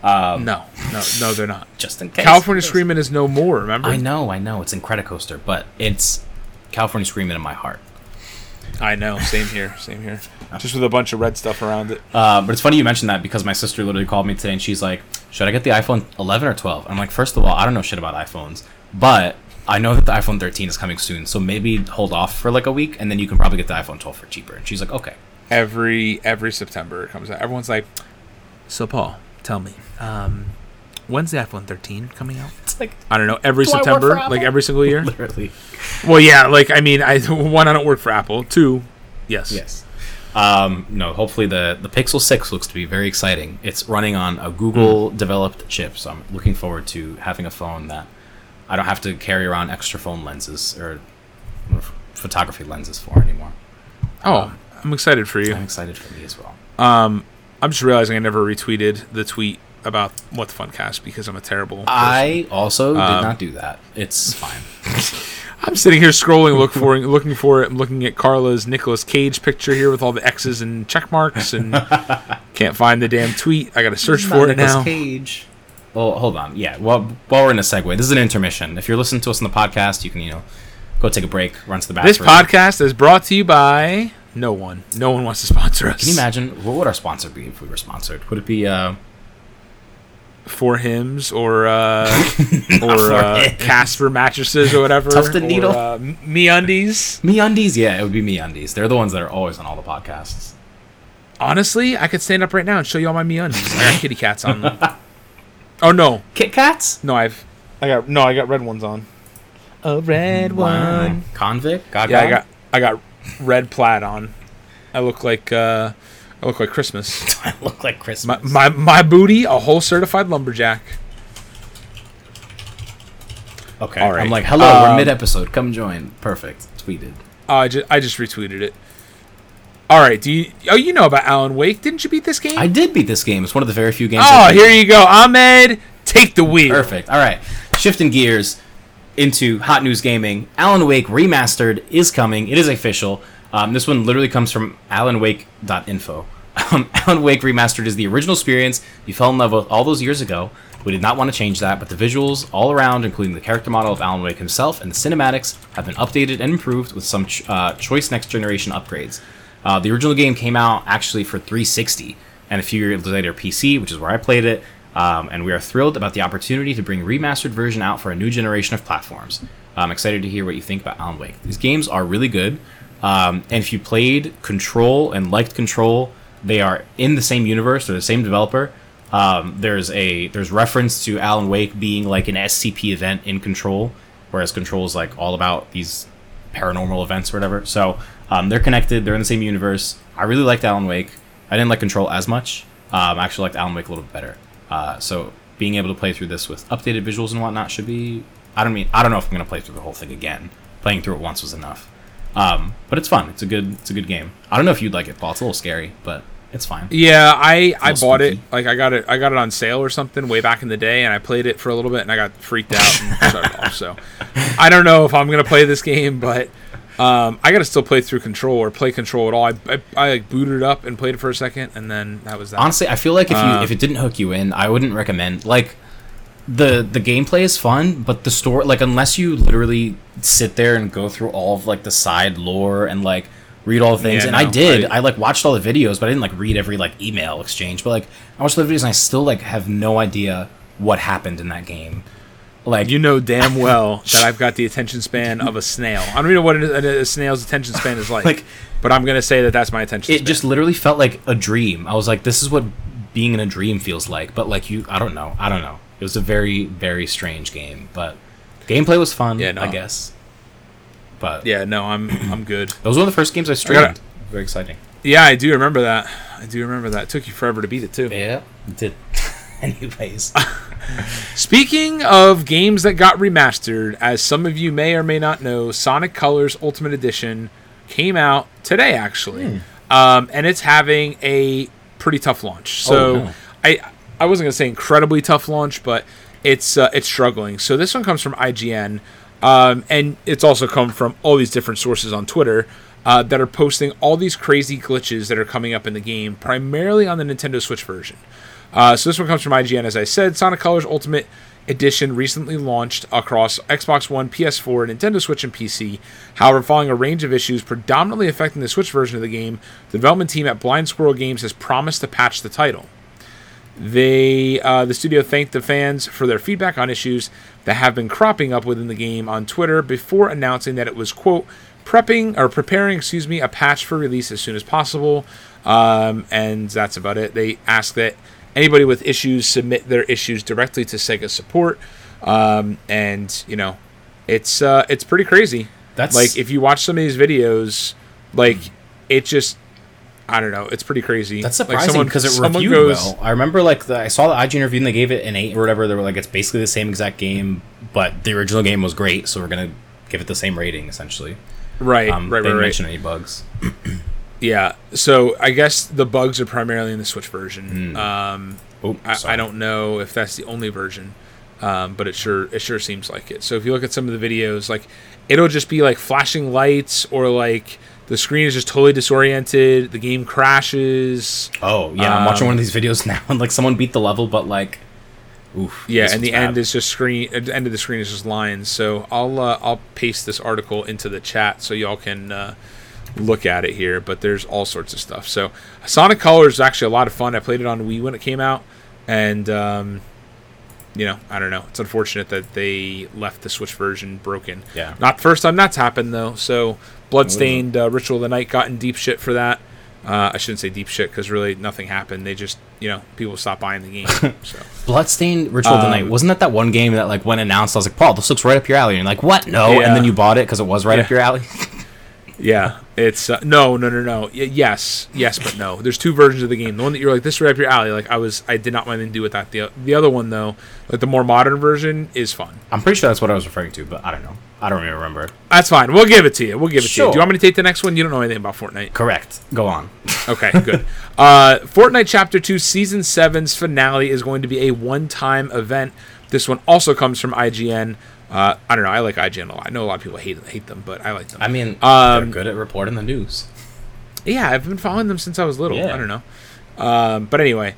Um, No, no, no, they're not. Just in case. California Screaming is no more. Remember? I know, I know. It's Incredicoaster, but it's California Screaming in my heart. I know. Same here. Same here. Just with a bunch of red stuff around it. Uh, but it's funny you mentioned that because my sister literally called me today and she's like, "Should I get the iPhone 11 or 12?" I'm like, first of all, I don't know shit about iPhones, but I know that the iPhone 13 is coming soon, so maybe hold off for like a week and then you can probably get the iPhone 12 for cheaper." And she's like, "Okay." Every every September it comes out. Everyone's like, "So Paul, tell me, um, when's the iPhone 13 coming out?" It's like I don't know. Every Do September, like every single year. literally. well, yeah. Like I mean, I one I don't work for Apple. Two, yes. Yes. Um, no, hopefully the the Pixel 6 looks to be very exciting. It's running on a Google developed chip, so I'm looking forward to having a phone that I don't have to carry around extra phone lenses or photography lenses for anymore. Oh, I'm excited for you. I'm excited for me as well. Um, I'm just realizing I never retweeted the tweet about what the funcast because I'm a terrible. person. I also did Um, not do that. It's fine. I'm sitting here scrolling, look for looking for it. I'm looking at Carla's Nicolas Cage picture here with all the X's and check marks, and can't find the damn tweet. I got to search for it now. Cage. Well, hold on. Yeah. Well, while we're in a segue, this is an intermission. If you're listening to us on the podcast, you can you know go take a break, run to the bathroom. This podcast is brought to you by no one. No one wants to sponsor us. Can you imagine what would our sponsor be if we were sponsored? Would it be uh for Hims or uh, or uh, Casper mattresses or whatever. Tufted or, Needle. Uh, MeUndies. Me Undies? Yeah, it would be MeUndies. They're the ones that are always on all the podcasts. Honestly, I could stand up right now and show you all my MeUndies. I got kitty cats on them. Oh no, Kit Kats? no, I've I got no, I got red ones on. A red one. Convict? Gaga? Yeah, I got I got red plaid on. I look like uh, I look like Christmas. I look like Christmas. My, my my booty, a whole certified lumberjack. okay. all right. I'm like, hello, we're Um, mid episode. Come join. Perfect. Tweeted. I just I just retweeted it. All right, do you? Oh, you know about Alan Wake? Didn't you beat this game? I did beat this game. It's one of the very few games. Oh, here you go, Ahmed. Take the wheel. Perfect. All right. Shifting gears into hot news gaming. Alan Wake Remastered is coming. It is official. Um, this one literally comes from alanwake.info. Um, Alan Wake Remastered is the original experience you fell in love with all those years ago. We did not want to change that, but the visuals all around, including the character model of Alan Wake himself and the cinematics, have been updated and improved with some ch- uh, choice next generation upgrades. Uh, the original game came out actually for 360 and a few years later PC, which is where I played it. Um, and we are thrilled about the opportunity to bring remastered version out for a new generation of platforms. I'm excited to hear what you think about Alan Wake. These games are really good, um, and if you played Control and liked Control, they are in the same universe. They're the same developer. Um, there's a there's reference to Alan Wake being like an SCP event in Control, whereas Control is like all about these paranormal events or whatever. So um, they're connected. They're in the same universe. I really liked Alan Wake. I didn't like Control as much. Um, I actually liked Alan Wake a little bit better. Uh, so being able to play through this with updated visuals and whatnot should be. I don't mean I don't know if I'm gonna play through the whole thing again. Playing through it once was enough. Um, but it's fun. It's a good it's a good game. I don't know if you'd like it, Paul. It's a little scary, but it's fine. Yeah, I I bought it. Like I got it I got it on sale or something way back in the day, and I played it for a little bit, and I got freaked out and shut it off. So I don't know if I'm gonna play this game, but. Um, I gotta still play through Control or play Control at all. I, I, I like booted it up and played it for a second, and then that was that. Honestly, I feel like if you Uh, if it didn't hook you in, I wouldn't recommend. Like the the gameplay is fun, but the story like unless you literally sit there and go through all of like the side lore and like read all the things, Yeah, and I did. I- I, like watched all the videos, but I didn't like read every like email exchange. But like I watched the videos, and I still like have no idea what happened in that game. Like You know damn well that I've got the attention span of a snail. I don't even know what a, a snail's attention span is like, Like- but I'm gonna say that that's my attention. it span. just literally felt like a dream. I was like, this is what being in a dream feels like. But like you, I don't know. I don't know. It was a very very strange game, but gameplay was fun. Yeah, no. I guess. But yeah, no, I'm I'm good. those were the first games I streamed. gotta- very exciting. Yeah, I do remember that. I do remember that. It took you forever to beat it too. Yeah, it did. Anyways, Speaking of games that got remastered, as some of you may or may not know, Sonic Colors Ultimate Edition came out today, actually, um, and it's having a pretty tough launch. So Oh, no. I I wasn't gonna say incredibly tough launch, but it's uh, it's struggling. So this one comes from IGN, um, and it's also come from all these different sources on Twitter. Uh, that are posting all these crazy glitches that are coming up in the game, primarily on the Nintendo Switch version. Uh, so this one comes from IGN, as I said. Sonic Colors Ultimate Edition recently launched across Xbox One, PS4, Nintendo Switch, and PC. However, following a range of issues predominantly affecting the Switch version of the game, the development team at Blind Squirrel Games has promised to patch the title. They, uh, the studio thanked the fans for their feedback on issues that have been cropping up within the game on Twitter before announcing that it was quote prepping or preparing, excuse me, a patch for release as soon as possible. Um, and that's about it. They ask that anybody with issues submit their issues directly to Sega support. Um, and you know, it's uh, it's pretty crazy. That's- like if you watch some of these videos, like it just. I don't know. It's pretty crazy. that's surprising because it someone reviewed goes- well. I remember like the, I saw the IGN review and they gave it an eight or whatever. They were like, it's basically the same exact game, but the original game was great, so we're gonna give it the same rating essentially. Right, Um, right, they right, didn't right. any bugs. Yeah. So I guess the bugs are primarily in the Switch version. Um, Oh, I. I don't know if that's the only version. um, but it sure it sure seems like it. So if you look at some of the videos, like it'll just be like flashing lights or like the screen is just totally disoriented. The game crashes. Oh yeah, I'm watching one of these videos now, and like someone beat the level, but like, oof. Yeah, and the one's end is just screen. At the end of the screen is just lines. So I'll uh, I'll paste this article into the chat so y'all can uh, look at it here. But there's all sorts of stuff. So Sonic Colors is actually a lot of fun. I played it on Wii when it came out, and um, you know I don't know. It's unfortunate that they left the Switch version broken. Yeah. Not first time that's happened though. So Bloodstained uh, Ritual of the Night got in deep shit for that. Uh, I shouldn't say deep shit because really nothing happened. They just you know people stopped buying the game. so. Bloodstained Ritual of the Night. Um, Wasn't that that one game that like when announced, I was like, Paul, this looks right up your alley. And you're like, what? No. Yeah. And then you bought it because it was right up your alley. Yeah, it's uh, no, no, no, no. Y- yes, yes, but no. There's two versions of the game. The one that you're like, this is right up your alley. Like I was, I did not want anything to do with that. The the other one though, like the more modern version, is fun. I'm pretty sure that's what I was referring to, but I don't know. I don't even remember. That's fine. We'll give it to you. We'll give it to you. Do you want me to take the next one? You don't know anything about Fortnite. Correct. Go on. Okay, good. Uh, Fortnite Chapter 2 Season 7's finale is going to be a one time event. This one also comes from IGN. Uh, I don't know. I like IGN a lot. I know a lot of people hate hate them, but I like them. I mean, Um, they're good at reporting the news. Yeah, I've been following them since I was little. Yeah. I don't know. Um, but anyway,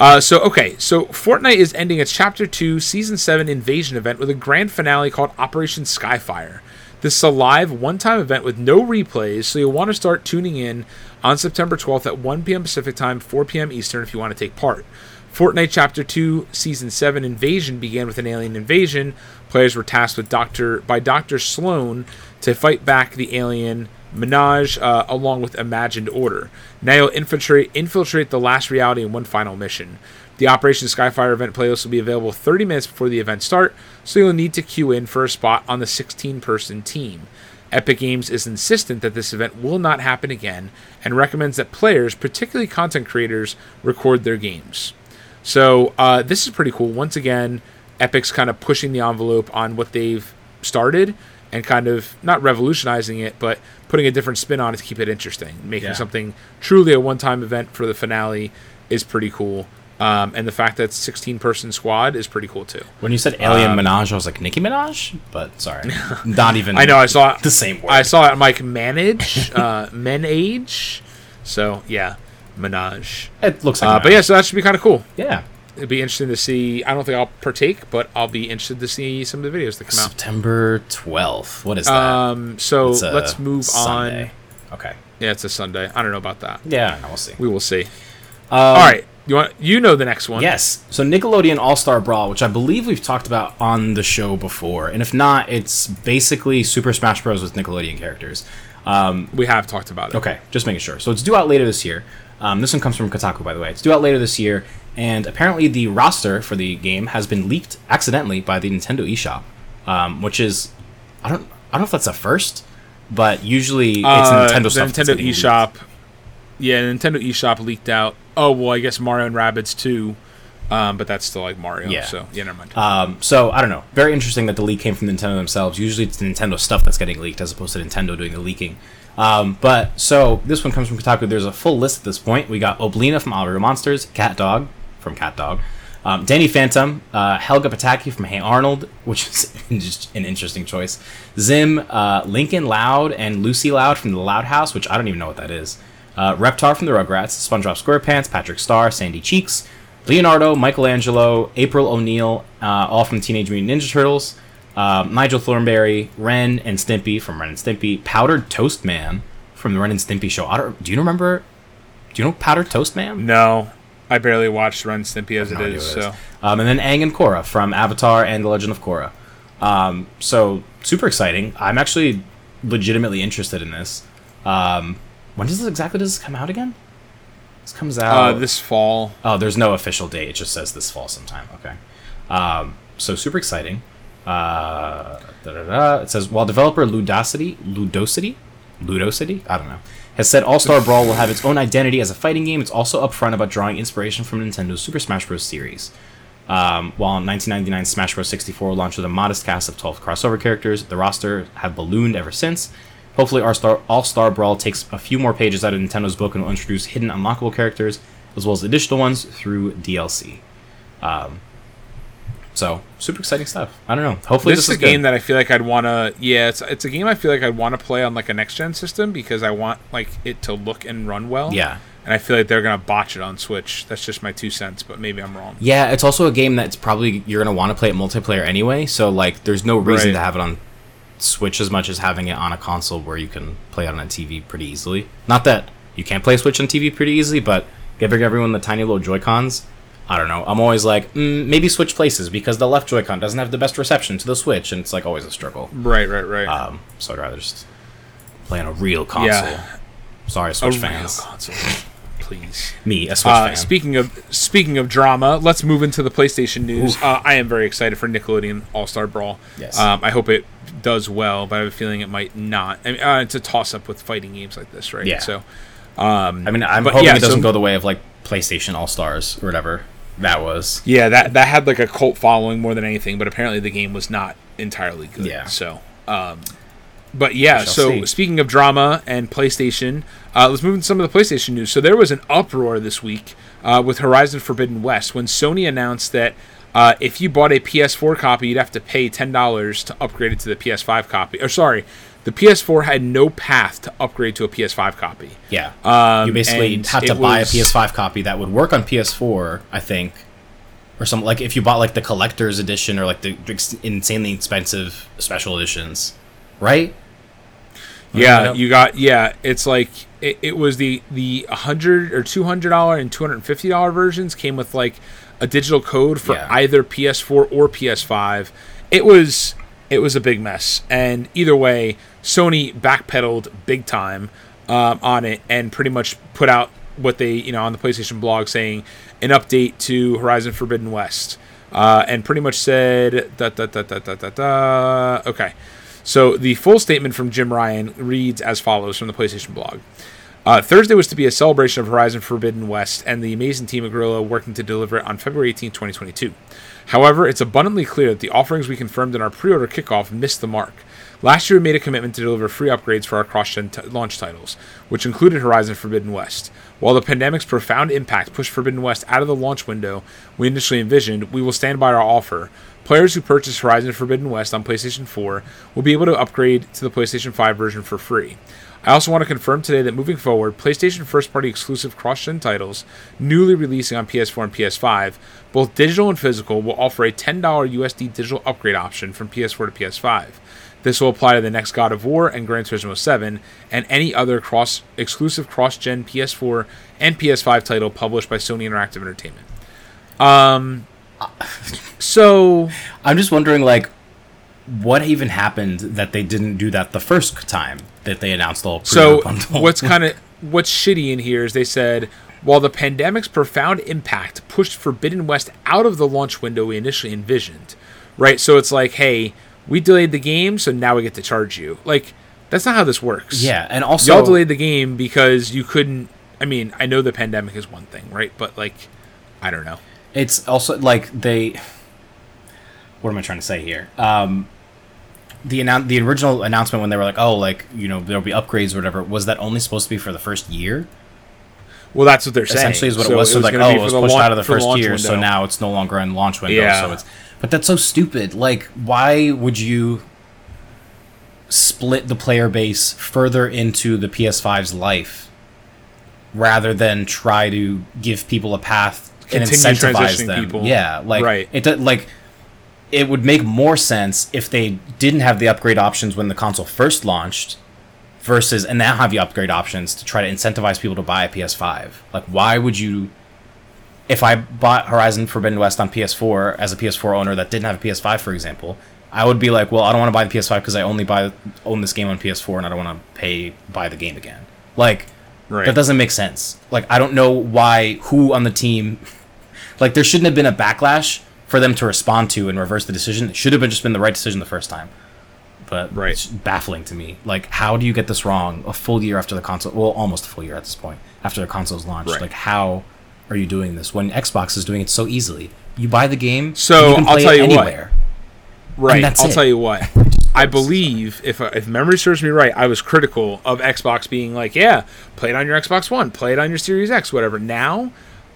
uh, so okay, so Fortnite is ending its Chapter Two, Season Seven Invasion event with a grand finale called Operation Skyfire. This is a live, one-time event with no replays, so you'll want to start tuning in on September 12th at 1 p.m. Pacific Time, 4 p.m. Eastern if you want to take part. Fortnite Chapter 2 Season 7 Invasion began with an alien invasion. Players were tasked with Doctor by Dr. Sloan to fight back the alien Menage uh, along with Imagined Order. Now you'll infiltrate infiltrate the last reality in one final mission. The Operation Skyfire event playlist will be available 30 minutes before the event start, so you'll need to queue in for a spot on the 16-person team. Epic Games is insistent that this event will not happen again and recommends that players, particularly content creators, record their games. So uh, this is pretty cool. Once again, Epic's kind of pushing the envelope on what they've started and kind of not revolutionizing it, but putting a different spin on it to keep it interesting. Making Yeah. something truly a one-time event for the finale is pretty cool. Um, and the fact that 16 person squad is pretty cool too. When you said Alien Minaj, I was like Nicki Minaj, but sorry, not even. I know I saw the same word. I saw it. I'm like manage, uh, men age. So yeah, Minaj. It looks like. Uh, but yeah, so that should be kind of cool. yeah. It'd be interesting to see. I don't think I'll partake, but I'll be interested to see some of the videos that come out. September twelfth. What is that? Um, so let's move Sunday. on. Okay. Yeah, it's a Sunday. I don't know about that. Yeah, we'll see. We will see. Um, All right, you want you know the next one? Yes. So Nickelodeon All Star Brawl, which I believe we've talked about on the show before, and if not, it's basically Super Smash Bros. with Nickelodeon characters. Um, we have talked about it. Okay, just making sure. So it's due out later this year. Um, this one comes from Kotaku, by the way. It's due out later this year, and apparently the roster for the game has been leaked accidentally by the Nintendo eShop, um, which is I don't I don't know if that's a first, but usually it's Uh, Nintendo the stuff. Nintendo getting leaked. eShop. Yeah, Nintendo eShop leaked out. Oh well, I guess Mario and Rabbids too, um, but that's still like Mario. Yeah. So yeah, never mind. Um, so I don't know. Very interesting that the leak came from Nintendo themselves. Usually it's Nintendo stuff that's getting leaked as opposed to Nintendo doing the leaking. Um, but so this one comes from Kotaku. There's a full list at this point. We got Oblina from All Monsters, CatDog from CatDog, um, Danny Phantom, uh, Helga Pataki from Hey Arnold, which is just an interesting choice. Zim, uh, Lincoln Loud, and Lucy Loud from the Loud House, which I don't even know what that is. Uh, Reptar from the Rugrats, SpongeBob SquarePants, Patrick Star, Sandy Cheeks, Leonardo, Michelangelo, April O'Neil, uh, all from Teenage Mutant Ninja Turtles, um, Nigel Thornberry, Ren and Stimpy from Ren and Stimpy, Powdered Toast Man from the Ren and Stimpy show. Do you remember? Do you know Powdered Toast Man? no, I barely watched Ren and Stimpy as it No is. it So is. Um, and then Aang and Korra from Avatar and The Legend of Korra. Um, so super exciting. I'm actually legitimately interested in this. Um, when does this exactly does this come out again? This comes out uh, this fall. Oh, there's no official date. It just says this fall sometime. Okay. Um, so super exciting. Uh. It says while developer Ludosity, Ludosity, Ludosity, I don't know, has said All Star Brawl will have its own identity as a fighting game. It's also upfront about drawing inspiration from Nintendo's Super Smash Bros. series. Um, while in 1999 Smash Bros. 64 launched with a modest cast of 12 crossover characters, the roster have ballooned ever since. Hopefully, All Star Brawl takes a few more pages out of Nintendo's book and will introduce hidden unlockable characters as well as additional ones through DLC. Um, So super exciting stuff. I don't know. Hopefully this, this, is a game that I feel like I'd want to. Yeah, it's it's a game I feel like I'd want to play on like a next gen system because I want like it to look and run well. Yeah. And I feel like they're gonna botch it on Switch. That's just my two cents, but maybe I'm wrong. Yeah, it's also a game that's probably you're gonna want to play it multiplayer anyway. So like, there's no reason Right. to have it on Switch as much as having it on a console where you can play it on a TV pretty easily. Not that you can't play Switch on TV pretty easily, but giving everyone the tiny little Joy Cons. I don't know. I'm always like, mm, maybe switch places because the left Joy-Con doesn't have the best reception to the Switch, and it's like always a struggle. Right, right, right. Um, so I'd rather just play on a real console. Yeah. Sorry, a Switch real fans. console, please. Me, a Switch Uh, fan. speaking of speaking of drama, let's move into the PlayStation news. Uh, I am very excited for Nickelodeon All Star Brawl. Yes. Um, I hope it does well, but I have a feeling it might not. I mean, uh, it's a toss up with fighting games like this, right? Yeah. So um, I mean, I'm hoping yeah, it doesn't so- go the way of like PlayStation All Stars or whatever that was. yeah, that that had like a cult following more than anything, but apparently the game was not entirely good. Yeah. So, um, but yeah. So see. speaking of drama and PlayStation, uh, let's move into some of the PlayStation news. So there was an uproar this week uh, with Horizon Forbidden West when Sony announced that. Uh, if you bought a PS4 copy, you'd have to pay ten dollars to upgrade it to the PS5 copy. Or sorry, the PS4 had no path to upgrade to a PS5 copy. Yeah. Um, you basically had to buy was- a PS5 copy that would work on PS4, I think, or something like if you bought like the collector's edition or like the ex- insanely expensive special editions, right? Yeah, Yeah. you got yeah. It's like it, it was the the hundred or two hundred dollar and two hundred and fifty dollar versions came with like a digital code for Yeah. either PS4 or PS5. It was it was a big mess, and either way, Sony backpedaled big time um, on it and pretty much put out what they you know on the PlayStation blog saying an update to Horizon Forbidden West, uh, and pretty much said da da da da da da da. Okay. So the full statement from Jim Ryan reads as follows from the PlayStation blog. Uh, Thursday was to be a celebration of Horizon Forbidden West and the amazing team of Guerrilla working to deliver it on February 18, 2022. However, it's abundantly clear that the offerings we confirmed in our pre order kickoff missed the mark. Last year, we made a commitment to deliver free upgrades for our cross gen t- launch titles, which included Horizon Forbidden West. While the pandemic's profound impact pushed Forbidden West out of the launch window we initially envisioned, we will stand by our offer. Players who purchase Horizon Forbidden West on PlayStation 4 will be able to upgrade to the PlayStation 5 version for free. I also want to confirm today that moving forward, PlayStation first party exclusive cross gen titles, newly releasing on PS4 and PS5, both digital and physical, will offer a $10 USD digital upgrade option from PS4 to PS5. This will apply to the next God of War and Gran Turismo 7, and any other cross exclusive cross gen PS4 and PS5 title published by Sony Interactive Entertainment. Um, so I'm just wondering, like, what even happened that they didn't do that the first time that they announced the whole So what's kind of what's shitty in here is they said while the pandemic's profound impact pushed Forbidden West out of the launch window we initially envisioned, right? So it's like, hey, we delayed the game, so now we get to charge you. Like that's not how this works. yeah, and also y'all delayed the game because you couldn't. I mean, I know the pandemic is one thing, right? But like, I don't know. it's also like they what am i trying to say here um the annou- the original announcement when they were like oh like you know there'll be upgrades or whatever was that only supposed to be for the first year Well, that's what they're saying. essentially is what So it was so like gonna oh it was pushed launch- out of the first year so now it's no longer in launch window Yeah. so it's but that's so stupid like why would you split the player base further into the PS5's life rather than try to give people a path and Continue incentivize them. people. Yeah, like Right. it like it would make more sense if they didn't have the upgrade options when the console first launched versus and now have the upgrade options to try to incentivize people to buy a PS5. Like why would you if I bought Horizon Forbidden West on PS4 as a PS4 owner that didn't have a PS5 for example, I would be like, well, I don't want to buy the PS5 because I only buy own this game on PS4 and I don't want to pay buy the game again. Like Right. that doesn't make sense. Like I don't know why who on the team like there shouldn't have been a backlash for them to respond to and reverse the decision. It should have been just been the right decision the first time. But Right. it's baffling to me. Like how do you get this wrong a full year after the console well almost a full year at this point after the console's launched. Right. Like how are you doing this when Xbox is doing it so easily? You buy the game, So, you can I'll tell you what. Right. I'll it. tell you what. I believe if uh, if memory serves me right, I was critical of Xbox being like, yeah, play it on your Xbox One, play it on your Series X, whatever. Now,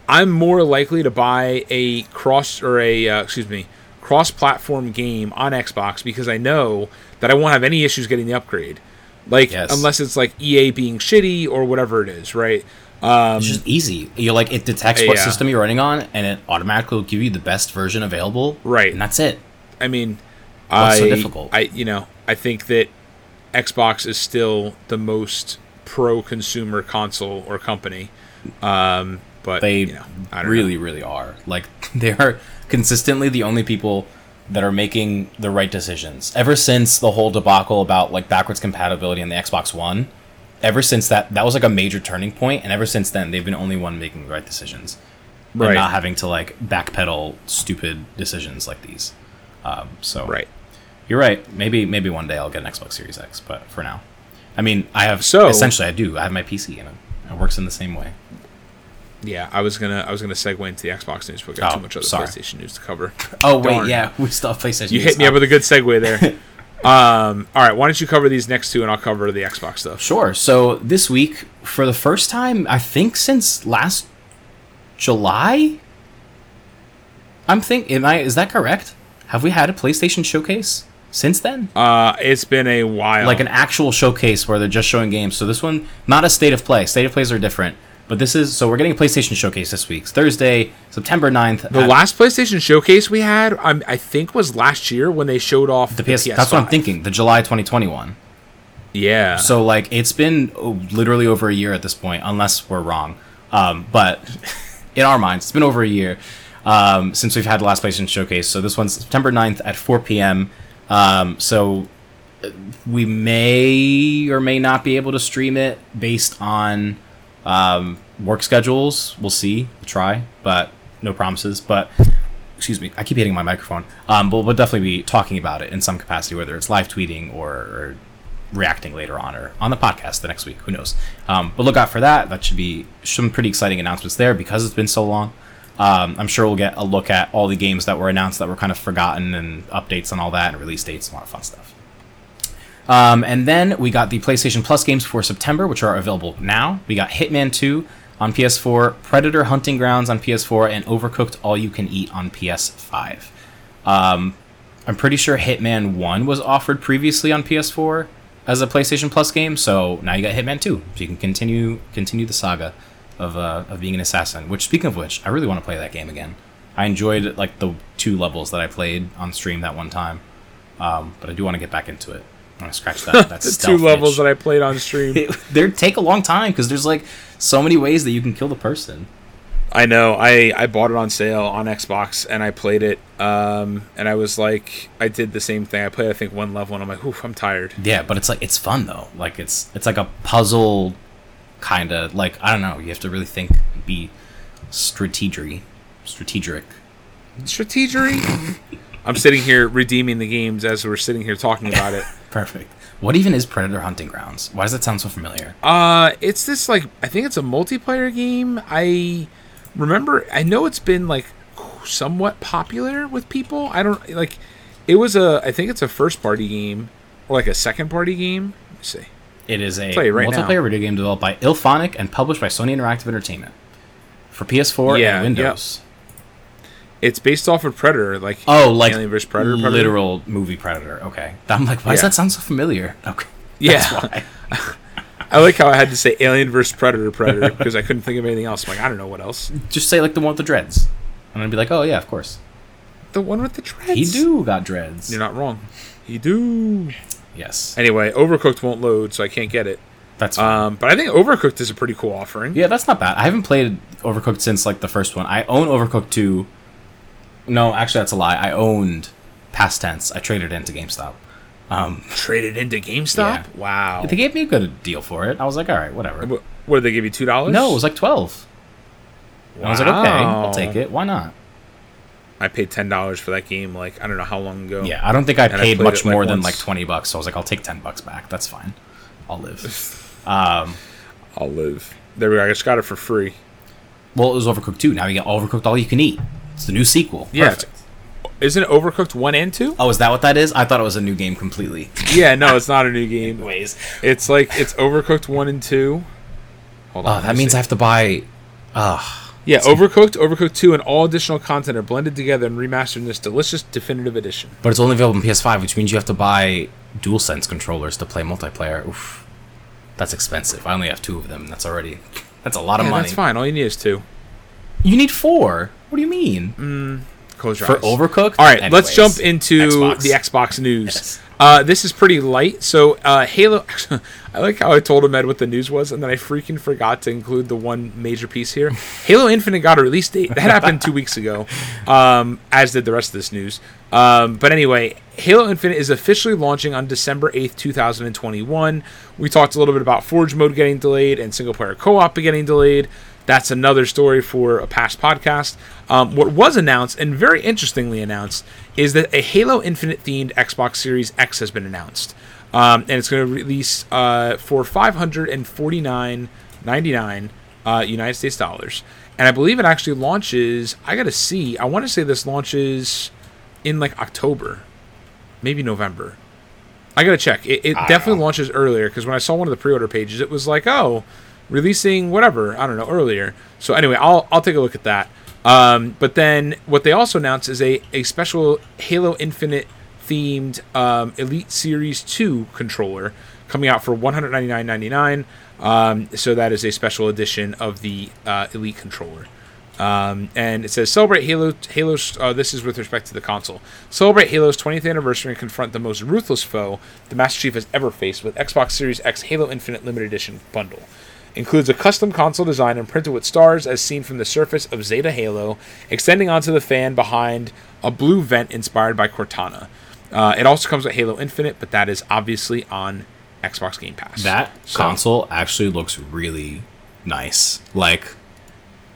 I'm more likely to buy a cross or a uh, excuse me, cross-platform game on Xbox because I know that I won't have any issues getting the upgrade. Like Yes. unless it's like EA being shitty or whatever it is, right? Um, It's just easy. You're like it detects what Yeah. system you're running on, and it automatically will give you the best version available. Right. and that's it. I mean, What's I, so difficult? I, you know, I think that Xbox is still the most pro-consumer console or company. Um, but They you know, really, know. really are. Like they are consistently the only people that are making the right decisions. Ever since the whole debacle about like backwards compatibility on the Xbox One, ever since that that was like a major turning point, and ever since then they've been the only one making the right decisions, Right. and not having to like backpedal stupid decisions like these. Um, so right. You're right. Maybe maybe one day I'll get an Xbox Series X, but for now, I mean, I have So- essentially I do. I have my PC and it works in the same way. Yeah, I was gonna I was gonna segue into the Xbox news, but we got Oh, too much other sorry. PlayStation news to cover. Oh wait, Darn. yeah, we still have PlayStation. You news. hit me up with a good segue there. um, all right, why don't you cover these next two, and I'll cover the Xbox stuff. Sure. So this week, for the first time, I think since last July, I'm think. Am I? Is that correct? Have we had a PlayStation showcase since then? Uh, it's been a while. Like an actual showcase where they're just showing games. So this one, not a state of play. State of plays are different. But this is so we're getting a PlayStation showcase this week. It's Thursday, September 9th. the last PlayStation showcase we had, um, I think, was last year when they showed off the PS. That's what I'm thinking. The July 2021. Yeah. So like it's been oh, literally over a year at this point, unless we're wrong. Um, but in our minds, it's been over a year um, since we've had the last PlayStation Showcase. So this one's September 9th at 4 p.m. Um, so uh, we may or may not be able to stream it based on um, work schedules. We'll see. We'll try, but no promises. But excuse me, I keep hitting my microphone. Um, but we'll definitely be talking about it in some capacity, whether it's live tweeting or, or reacting later on or on the podcast the next week. Who knows? Um, but look out for that. That should be some pretty exciting announcements there because it's been so long. Um, I'm sure we'll get a look at all the games that were announced that were kind of forgotten and updates and all that and release dates and a lot of fun stuff. Um, and then we got the PlayStation Plus games for September, which are available now. We got Hitman 2 on PS4, Predator Hunting Grounds on PS4, and Overcooked All You Can Eat on PS5. Um, I'm pretty sure Hitman 1 was offered previously on PS4 as a PlayStation Plus game, so now you got Hitman 2, so you can continue continue the saga of uh, of being an assassin. Which, speaking of which, I really want to play that game again. I enjoyed like the two levels that I played on stream that one time, um, but I do want to get back into it. I'm gonna scratch that. That's the two levels that I played on stream. they take a long time because there's like so many ways that you can kill the person. I know. I I bought it on sale on Xbox and I played it. Um, and I was like, I did the same thing. I played I think one level and I'm like, oof, I'm tired. Yeah, but it's like it's fun though. Like it's it's like a puzzle kind of like I don't know. You have to really think, be strategic, strategic. Strategery. I'm sitting here redeeming the games as we're sitting here talking about it. Perfect. What even is Predator Hunting Grounds? Why does that sound so familiar? Uh, it's this like I think it's a multiplayer game. I remember. I know it's been like somewhat popular with people. I don't like. It was a. I think it's a first party game or like a second party game. Let me see. It is a it right multiplayer now. video game developed by IllFonic and published by Sony Interactive Entertainment for PS4 Yeah, and Windows. It's based off of Predator, like Oh, like Alien vs Predator. Predator. literal movie Predator. Okay, I'm like, why does that sound so familiar? Okay, Yeah. Why. I like how I had to say Alien vs Predator, Predator because I couldn't think of anything else. I'm like, I don't know what else. Just say like the one with the dreads, and I'd be like, oh yeah, of course. The one with the dreads. He do got dreads. You're not wrong. He do. Yes, Anyway, Overcooked won't load, so I can't get it. that's fine. Um, but I think Overcooked is a pretty cool offering. Yeah, that's not bad. I haven't played Overcooked since like the first one. I own Overcooked 2. No, actually that's a lie. I owned past tense. I traded into GameStop. Um, Traded into GameStop. Yeah. Wow. they gave me a good deal for it. I was like, all right, whatever. What, what did they give you? Two dollars? No, it was like 12. And I was like, okay, I'll take it. Why not? I paid ten dollars for that game. Like I don't know how long ago. Yeah, I don't think I And I paid played much it, like, more than once. like 20 bucks. So I was like, I'll take 10 bucks back. That's fine. I'll live. um, I'll live. There we go. I just got it for free. well, it was Overcooked too. Now you get Overcooked All You Can Eat. It's the new sequel. Yeah. Perfect. Isn't it Overcooked one and two? Oh, is that what that is? I thought it was a new game completely. Yeah. No, it's not a new game. Ways. It's like it's Overcooked one and two. Hold Oh, on. that means I have to buy. Uh, Yeah, Overcooked, Overcooked 2, and all additional content are blended together and remastered in this delicious definitive edition. But it's only available on PS5, which means you have to buy DualSense controllers to play multiplayer. Oof. That's expensive. I only have two of them. That's already that's a lot of Yeah, money. that's fine. All you need is two. You need four. What do you mean? Close your For eyes. Overcooked? All right, let's jump into Xbox. the Xbox news. Yes. Uh, this is pretty light. So, uh, Halo. I like how I told Ahmed what the news was, and then I freaking forgot to include the one major piece here. Halo Infinite got a release date. That happened two weeks ago, um, as did the rest of this news. Um, but anyway, Halo Infinite is officially launching on December 8th, 2021. We talked a little bit about Forge mode getting delayed and single player co op getting delayed. That's another story for a past podcast. Um, what was announced, and very interestingly announced, is that a Halo Infinite themed Xbox Series X has been announced. Um, and it's going to release uh, for $549.99 uh, United States dollars. And I believe it actually launches, I got to see, I want to say this launches in like October, maybe November. I gotta check. It, it definitely know. launches earlier because when I saw one of the pre-order pages, it was like, oh, releasing whatever I don't know earlier. So anyway, I'll I'll take a look at that. Um, but then what they also announced is a a special Halo Infinite themed um, Elite Series Two controller coming out for one hundred ninety nine ninety nine. Um, so that is a special edition of the uh, Elite controller. Um, and it says celebrate Halo. Halo's. Uh, this is with respect to the console. Celebrate Halo's 20th anniversary and confront the most ruthless foe the Master Chief has ever faced with Xbox Series X Halo Infinite Limited Edition bundle. Includes a custom console design imprinted with stars as seen from the surface of Zeta Halo, extending onto the fan behind a blue vent inspired by Cortana. Uh, it also comes with Halo Infinite, but that is obviously on Xbox Game Pass. That So- console actually looks really nice. Like,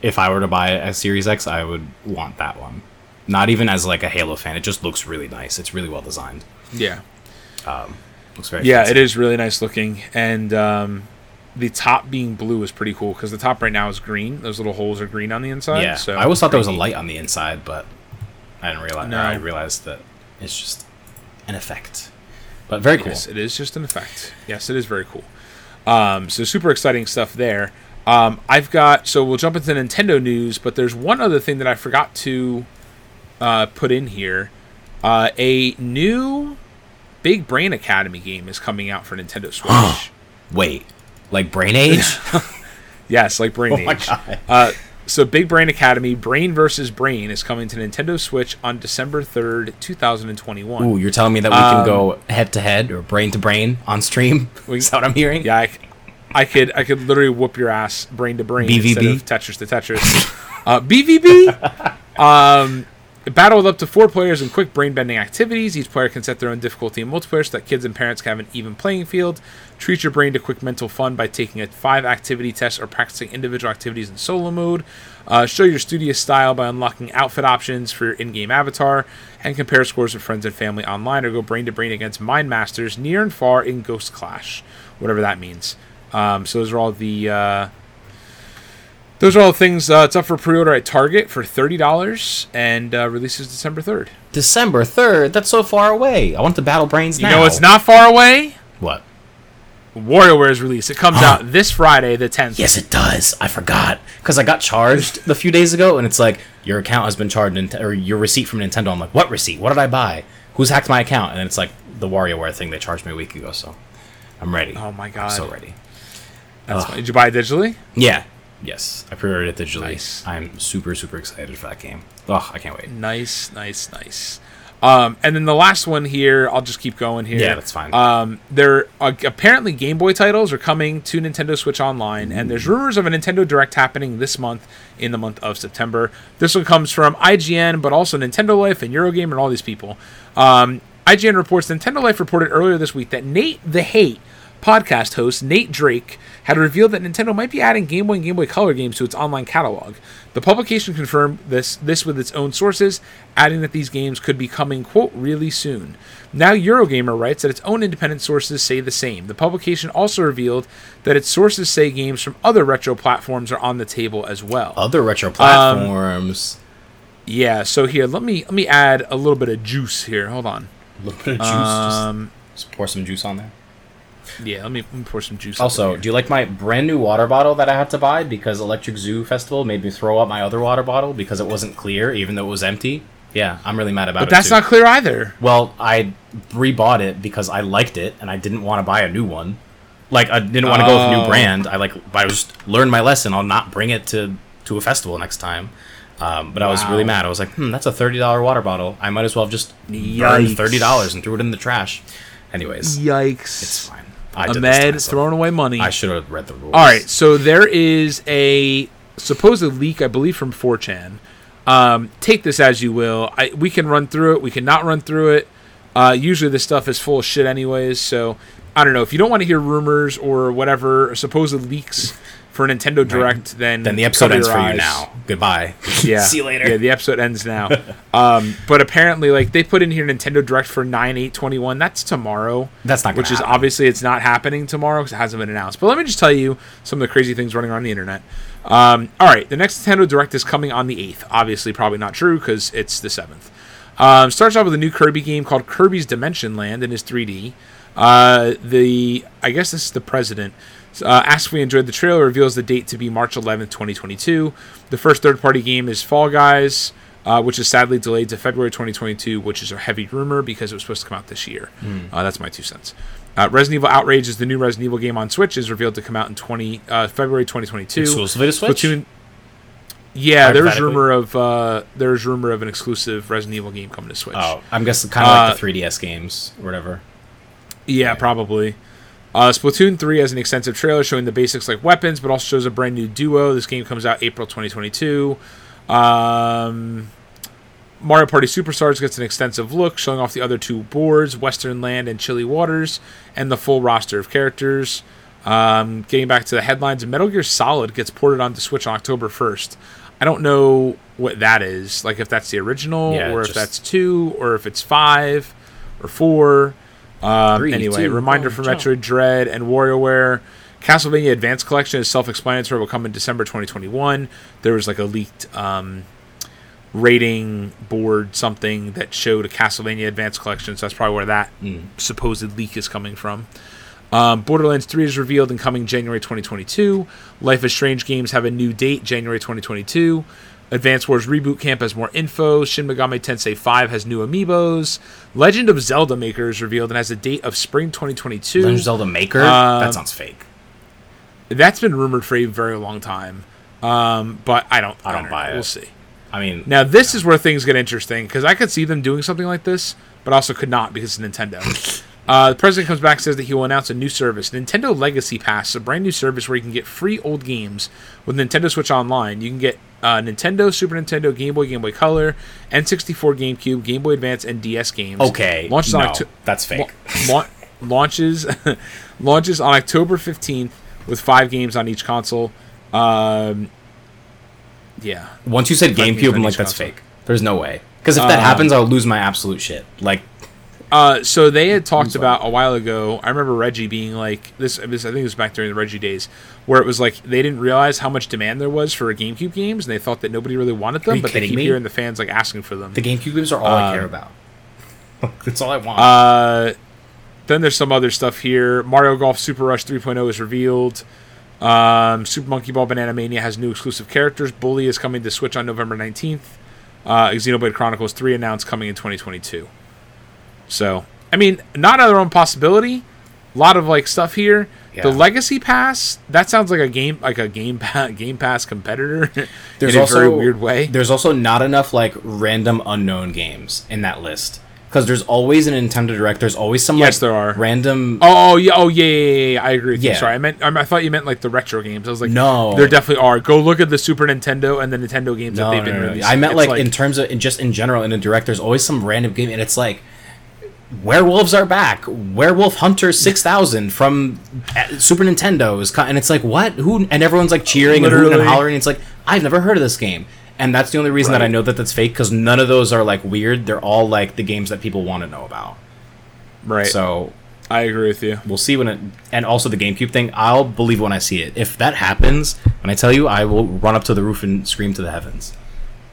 if I were to buy a Series X, I would want that one. Not even as like a Halo fan, it just looks really nice. It's really well designed. Yeah. Looks very Yeah, fancy. it is really nice looking, and um, the top being blue is pretty cool because the top right now is green. Those little holes are green on the inside. Yeah, so I always thought there was a light on the inside, but I didn't realize. No. I realized that it's just an effect. But very cool. Yes, it is just an effect. Yes, it is very cool. Um, so super exciting stuff there. Um, I've got so we'll jump into Nintendo news, but there's one other thing that I forgot to uh, put in here. Uh, a new Big Brain Academy game is coming out for Nintendo Switch. Wait, like Brain Age? yes, like Brain oh Age. Uh, so Big Brain Academy, Brain versus Brain, is coming to Nintendo Switch on December third, two thousand and twenty-one. Ooh, you're telling me that we Um, can go head to head or brain to brain on stream? We- Is that what I'm hearing? Yeah, I, I could I could literally whoop your ass brain to brain instead BVB? of Tetris to Tetris. uh, BVB. Um, battle with up to four players in quick brain bending activities. Each player can set their own difficulty in multiplayer so that kids and parents can have an even playing field. Treat your brain to quick mental fun by taking a five activity test or practicing individual activities in solo mode. Uh, show your studious style by unlocking outfit options for your in-game avatar, and compare scores with friends and family online, or go brain to brain against mind masters near and far in Ghost Clash, whatever that means. Um, so those are all the uh, those are all the things. Uh, it's up for pre-order at Target for thirty dollars, and uh, releases December third. December third. That's so far away. I want the battle brains You now. know, it's not far away. What? WarioWare's release. It comes out this Friday, the tenth. Yes, it does. I forgot because I got charged a few days ago, and it's like your account has been charged, or your receipt from Nintendo. I'm like, what receipt? What did I buy? Who's hacked my account? And it's like the WarioWare thing they charged me a week ago. So I'm ready. Oh my god! I'm so ready. Did you buy it digitally? Yeah. Yes, I pre-ordered it digitally. Nice. I'm super super excited for that game. Oh, I can't wait. Nice, nice, nice. Um, and then the last one here, I'll just keep going here. Yeah, that's fine. Um, there uh, apparently Game Boy titles are coming to Nintendo Switch Online, and there's rumors of a Nintendo Direct happening this month in the month of September. This one comes from IGN, but also Nintendo Life and Eurogamer and all these people. Um, IGN reports Nintendo Life reported earlier this week that Nate the Hate podcast host Nate Drake had revealed that Nintendo might be adding Game Boy and Game Boy Color games to its online catalog. The publication confirmed this this with its own sources, adding that these games could be coming quote really soon. Now Eurogamer writes that its own independent sources say the same. The publication also revealed that its sources say games from other retro platforms are on the table as well. Other retro platforms. Yeah, so here let me let me add a little bit of juice here. Hold on. a little bit of juice. Um, just, just pour some juice on there. Yeah, let me, let me pour some juice. Also, do you like my brand new water bottle that I had to buy because Electric Zoo Festival made me throw up my other water bottle because it wasn't clear, even though it was empty? Yeah, I'm really mad about but it. But that's too. not clear either. Well, I rebought it because I liked it and I didn't want to buy a new one. Like I didn't want to go with a new Oh. brand. I like I just learned my lesson. I'll not bring it to to a festival next time. Um, but I was really mad. I was like, hmm, that's a thirty dollar water bottle. I might as well have just Yikes. thirty dollars and threw it in the trash. Anyways, Yikes! it's fine. Ahmed throwing away money. I should have read the rules. All right, so there is a supposed leak, I believe, from 4chan. Um, take this as you will. I, we can run through it. We can not run through it. Uh, usually, this stuff is full of shit, anyways. So I don't know if you don't want to hear rumors or whatever supposed leaks for Nintendo Direct. Then Then the episode ends for eyes. you now. Goodbye. Yeah. See you later. Yeah, the episode ends now. um, but apparently, like they put in here Nintendo Direct for nine eight twenty one. That's tomorrow. That's not gonna Which is obviously it's not happening tomorrow because it hasn't been announced. But let me just tell you some of the crazy things running around the internet. Um, all right, the next Nintendo Direct is coming on the eighth. Obviously, probably not true because it's the seventh. Um, starts off with a new Kirby game called Kirby's Dimension Land and is 3D. Uh, the I guess this is the president. Uh, asks if we enjoyed the trailer. Reveals the date to be March 11th, 2022. The first third-party game is Fall Guys, uh, which is sadly delayed to February 2022, which is a heavy rumor because it was supposed to come out this year. Uh, that's my two cents. Uh, Resident Evil Outrage is the new Resident Evil game on Switch. is revealed to come out in 20 uh, February 2022. Exclusively to Switch? Splatoon- yeah, there's rumor of uh, there's rumor of an exclusive Resident Evil game coming to Switch. Oh, I'm guessing kind of like Uh, the 3DS games or whatever. Yeah, probably. Uh, Splatoon 3 has an extensive trailer showing the basics like weapons, but also shows a brand new duo. This game comes out April 2022. Um, Mario Party Superstars gets an extensive look, showing off the other two boards, Western Land and Chilly Waters, and the full roster of characters. Um, getting back to the headlines, Metal Gear Solid gets ported onto Switch on October 1st. I don't know what that is, like if that's the original, Yeah, or if that's two, or if it's five, or four. Um, Three, anyway, two, reminder for jump. Metroid Dread and WarioWare. Castlevania Advanced Collection is self-explanatory. Will come in December 2021. There was like a leaked um, rating board something that showed a Castlevania Advanced Collection. So that's probably where that supposed leak is coming from. Um, Borderlands 3 is revealed and coming January 2022. Life is Strange games have a new date, January 2022. Advance Wars Reboot Camp has more info. Shin Megami Tensei 5 has new amiibos. Legend of Zelda Maker is revealed and has a date of spring 2022. Legend of Zelda Maker? Um, that sounds fake. That's been rumored for a very long time. Um, but I don't. I don't buy know. it. We'll see. I mean, Now this is where things get interesting because I could see them doing something like this, but also could not because it's Nintendo. uh, the president comes back and says that he will announce a new service, Nintendo Legacy Pass, a brand new service where you can get free old games with Nintendo Switch Online. You can get uh, Nintendo, Super Nintendo, Game Boy, Game Boy Color, N64, GameCube, Game Boy Advance, and DS games. okay. launches no, on Octo- that's fake. la- launches launches on October fifteenth with five games on each console. Um, yeah, Once you said GameCube, I'm like, that's console. fake. There's no way. Because if that Um, happens, I'll lose my absolute shit. Like, Uh, so they had talked about a while ago. I remember Reggie being like this. this I think it was back during the Reggie days, where it was like they didn't realize how much demand there was for GameCube games, and they thought that nobody really wanted them. but they keep me? hearing the fans like asking for them. the GameCube games are all I care Um, about. that's all I want. Uh, then there's some other stuff here. Mario Golf Super Rush 3.0 is revealed. Um, Super Monkey Ball Banana Mania has new exclusive characters. Bully is coming to Switch on November 19th. Uh, Xenoblade Chronicles 3 announced coming in 2022. So, I mean, not another own possibility. A lot of like stuff here. Yeah. The Legacy Pass that sounds like a game like a game pa- Game Pass competitor there's in a also very weird way. There's also not enough like random unknown games in that list. Because there's always an Nintendo Direct. There's always some Yes, like there are. random. Oh, oh yeah, oh yeah, yeah, yeah, yeah. I agree with you. Yeah. Sorry, I meant I, I thought you meant like the retro games. I was like, No. there definitely are. Go look at the Super Nintendo and the Nintendo games that they've no, been no, no. releasing. I meant It's like, in terms of in just in general in a direct. There's always some random game, and it's like werewolves are back. Werewolf Hunter six thousand from uh, Super Nintendo is, co- and it's like what? Who? And everyone's like cheering and hooting and hollering. It's like I've never heard of this game, and that's the only reason that I know that that's fake because none of those are like weird. They're all like the games that people want to know about. right. So I agree with you. we'll see when it and also the GameCube thing. I'll believe when I see it. If that happens, when I tell you, I will run up to the roof and scream to the heavens.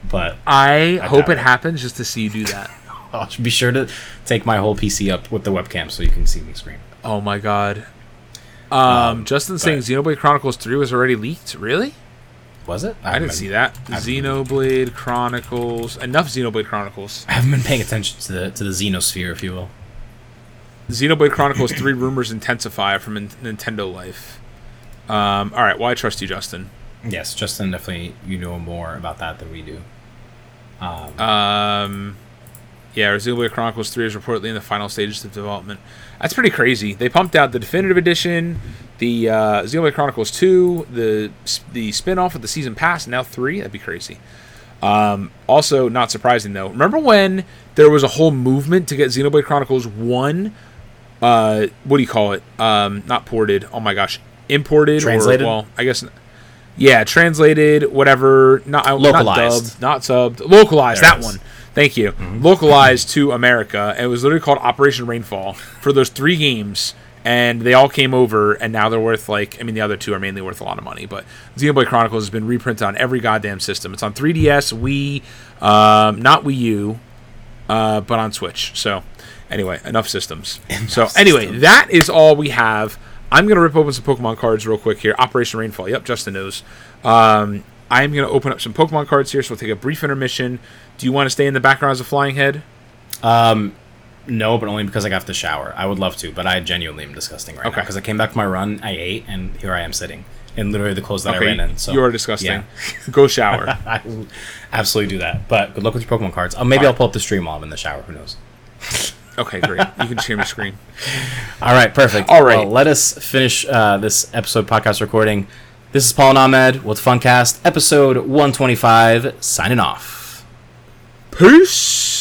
But I, hope it it. happens just to see you do that. I'll be sure to take my whole PC up with the webcam so you can see me scream. oh my god, Um, Justin saying Xenoblade Chronicles 3 was already leaked. Really? Was it? I, didn't see that. Xenoblade Chronicles. Enough Xenoblade Chronicles. I haven't been paying attention to the to the Xenosphere, if you will. Xenoblade Chronicles 3 rumors intensify from N- Nintendo Life. Um, all right, well, I trust you, Justin. Yes, Justin, definitely you know more about that than we do. Um, Um, yeah, Xenoblade Chronicles 3 is reportedly in the final stages of development. That's pretty crazy. They pumped out the definitive edition, the uh, Xenoblade Chronicles 2, the the spin-off of the season pass, and now 3. That'd be crazy. Um, also, not surprising though. Remember when there was a whole movement to get Xenoblade Chronicles 1 uh, what do you call it? Um, not ported. Oh my gosh, imported Translated? Or, well, I guess. Yeah, translated, whatever. Not localized, not dubbed, not subbed, localized. There that one. Thank you. Localized to America. It was literally called Operation Rainfall for those three games, and they all came over, and now they're worth like. I mean, the other two are mainly worth a lot of money, but Xenoblade Chronicles has been reprinted on every goddamn system. It's on 3DS, Wii, um, not Wii U, uh, but on Switch. So, anyway, enough systems. so, anyway, systems. that is all we have. I'm gonna rip open some Pokemon cards real quick here. Operation Rainfall. Yep, Justin knows. Um, I'm gonna open up some Pokemon cards here, so we'll take a brief intermission. Do you want to stay in the background as a flying head? um, no, but only because I got to shower. I would love to, but I genuinely am disgusting right now Okay. because I came back from my run, I ate, and here I am sitting in literally the clothes that I ran in. So you are disgusting. yeah. Go shower. I will absolutely do that. But good luck with your Pokemon cards. Uh, maybe I'll pull up the stream while I'm in the shower. Who knows? okay, great. You can share my screen. All right, perfect. All right. Well, let us finish uh, this episode podcast recording. This is Paul Ahmed with Funcast, episode 125, signing off. Peace.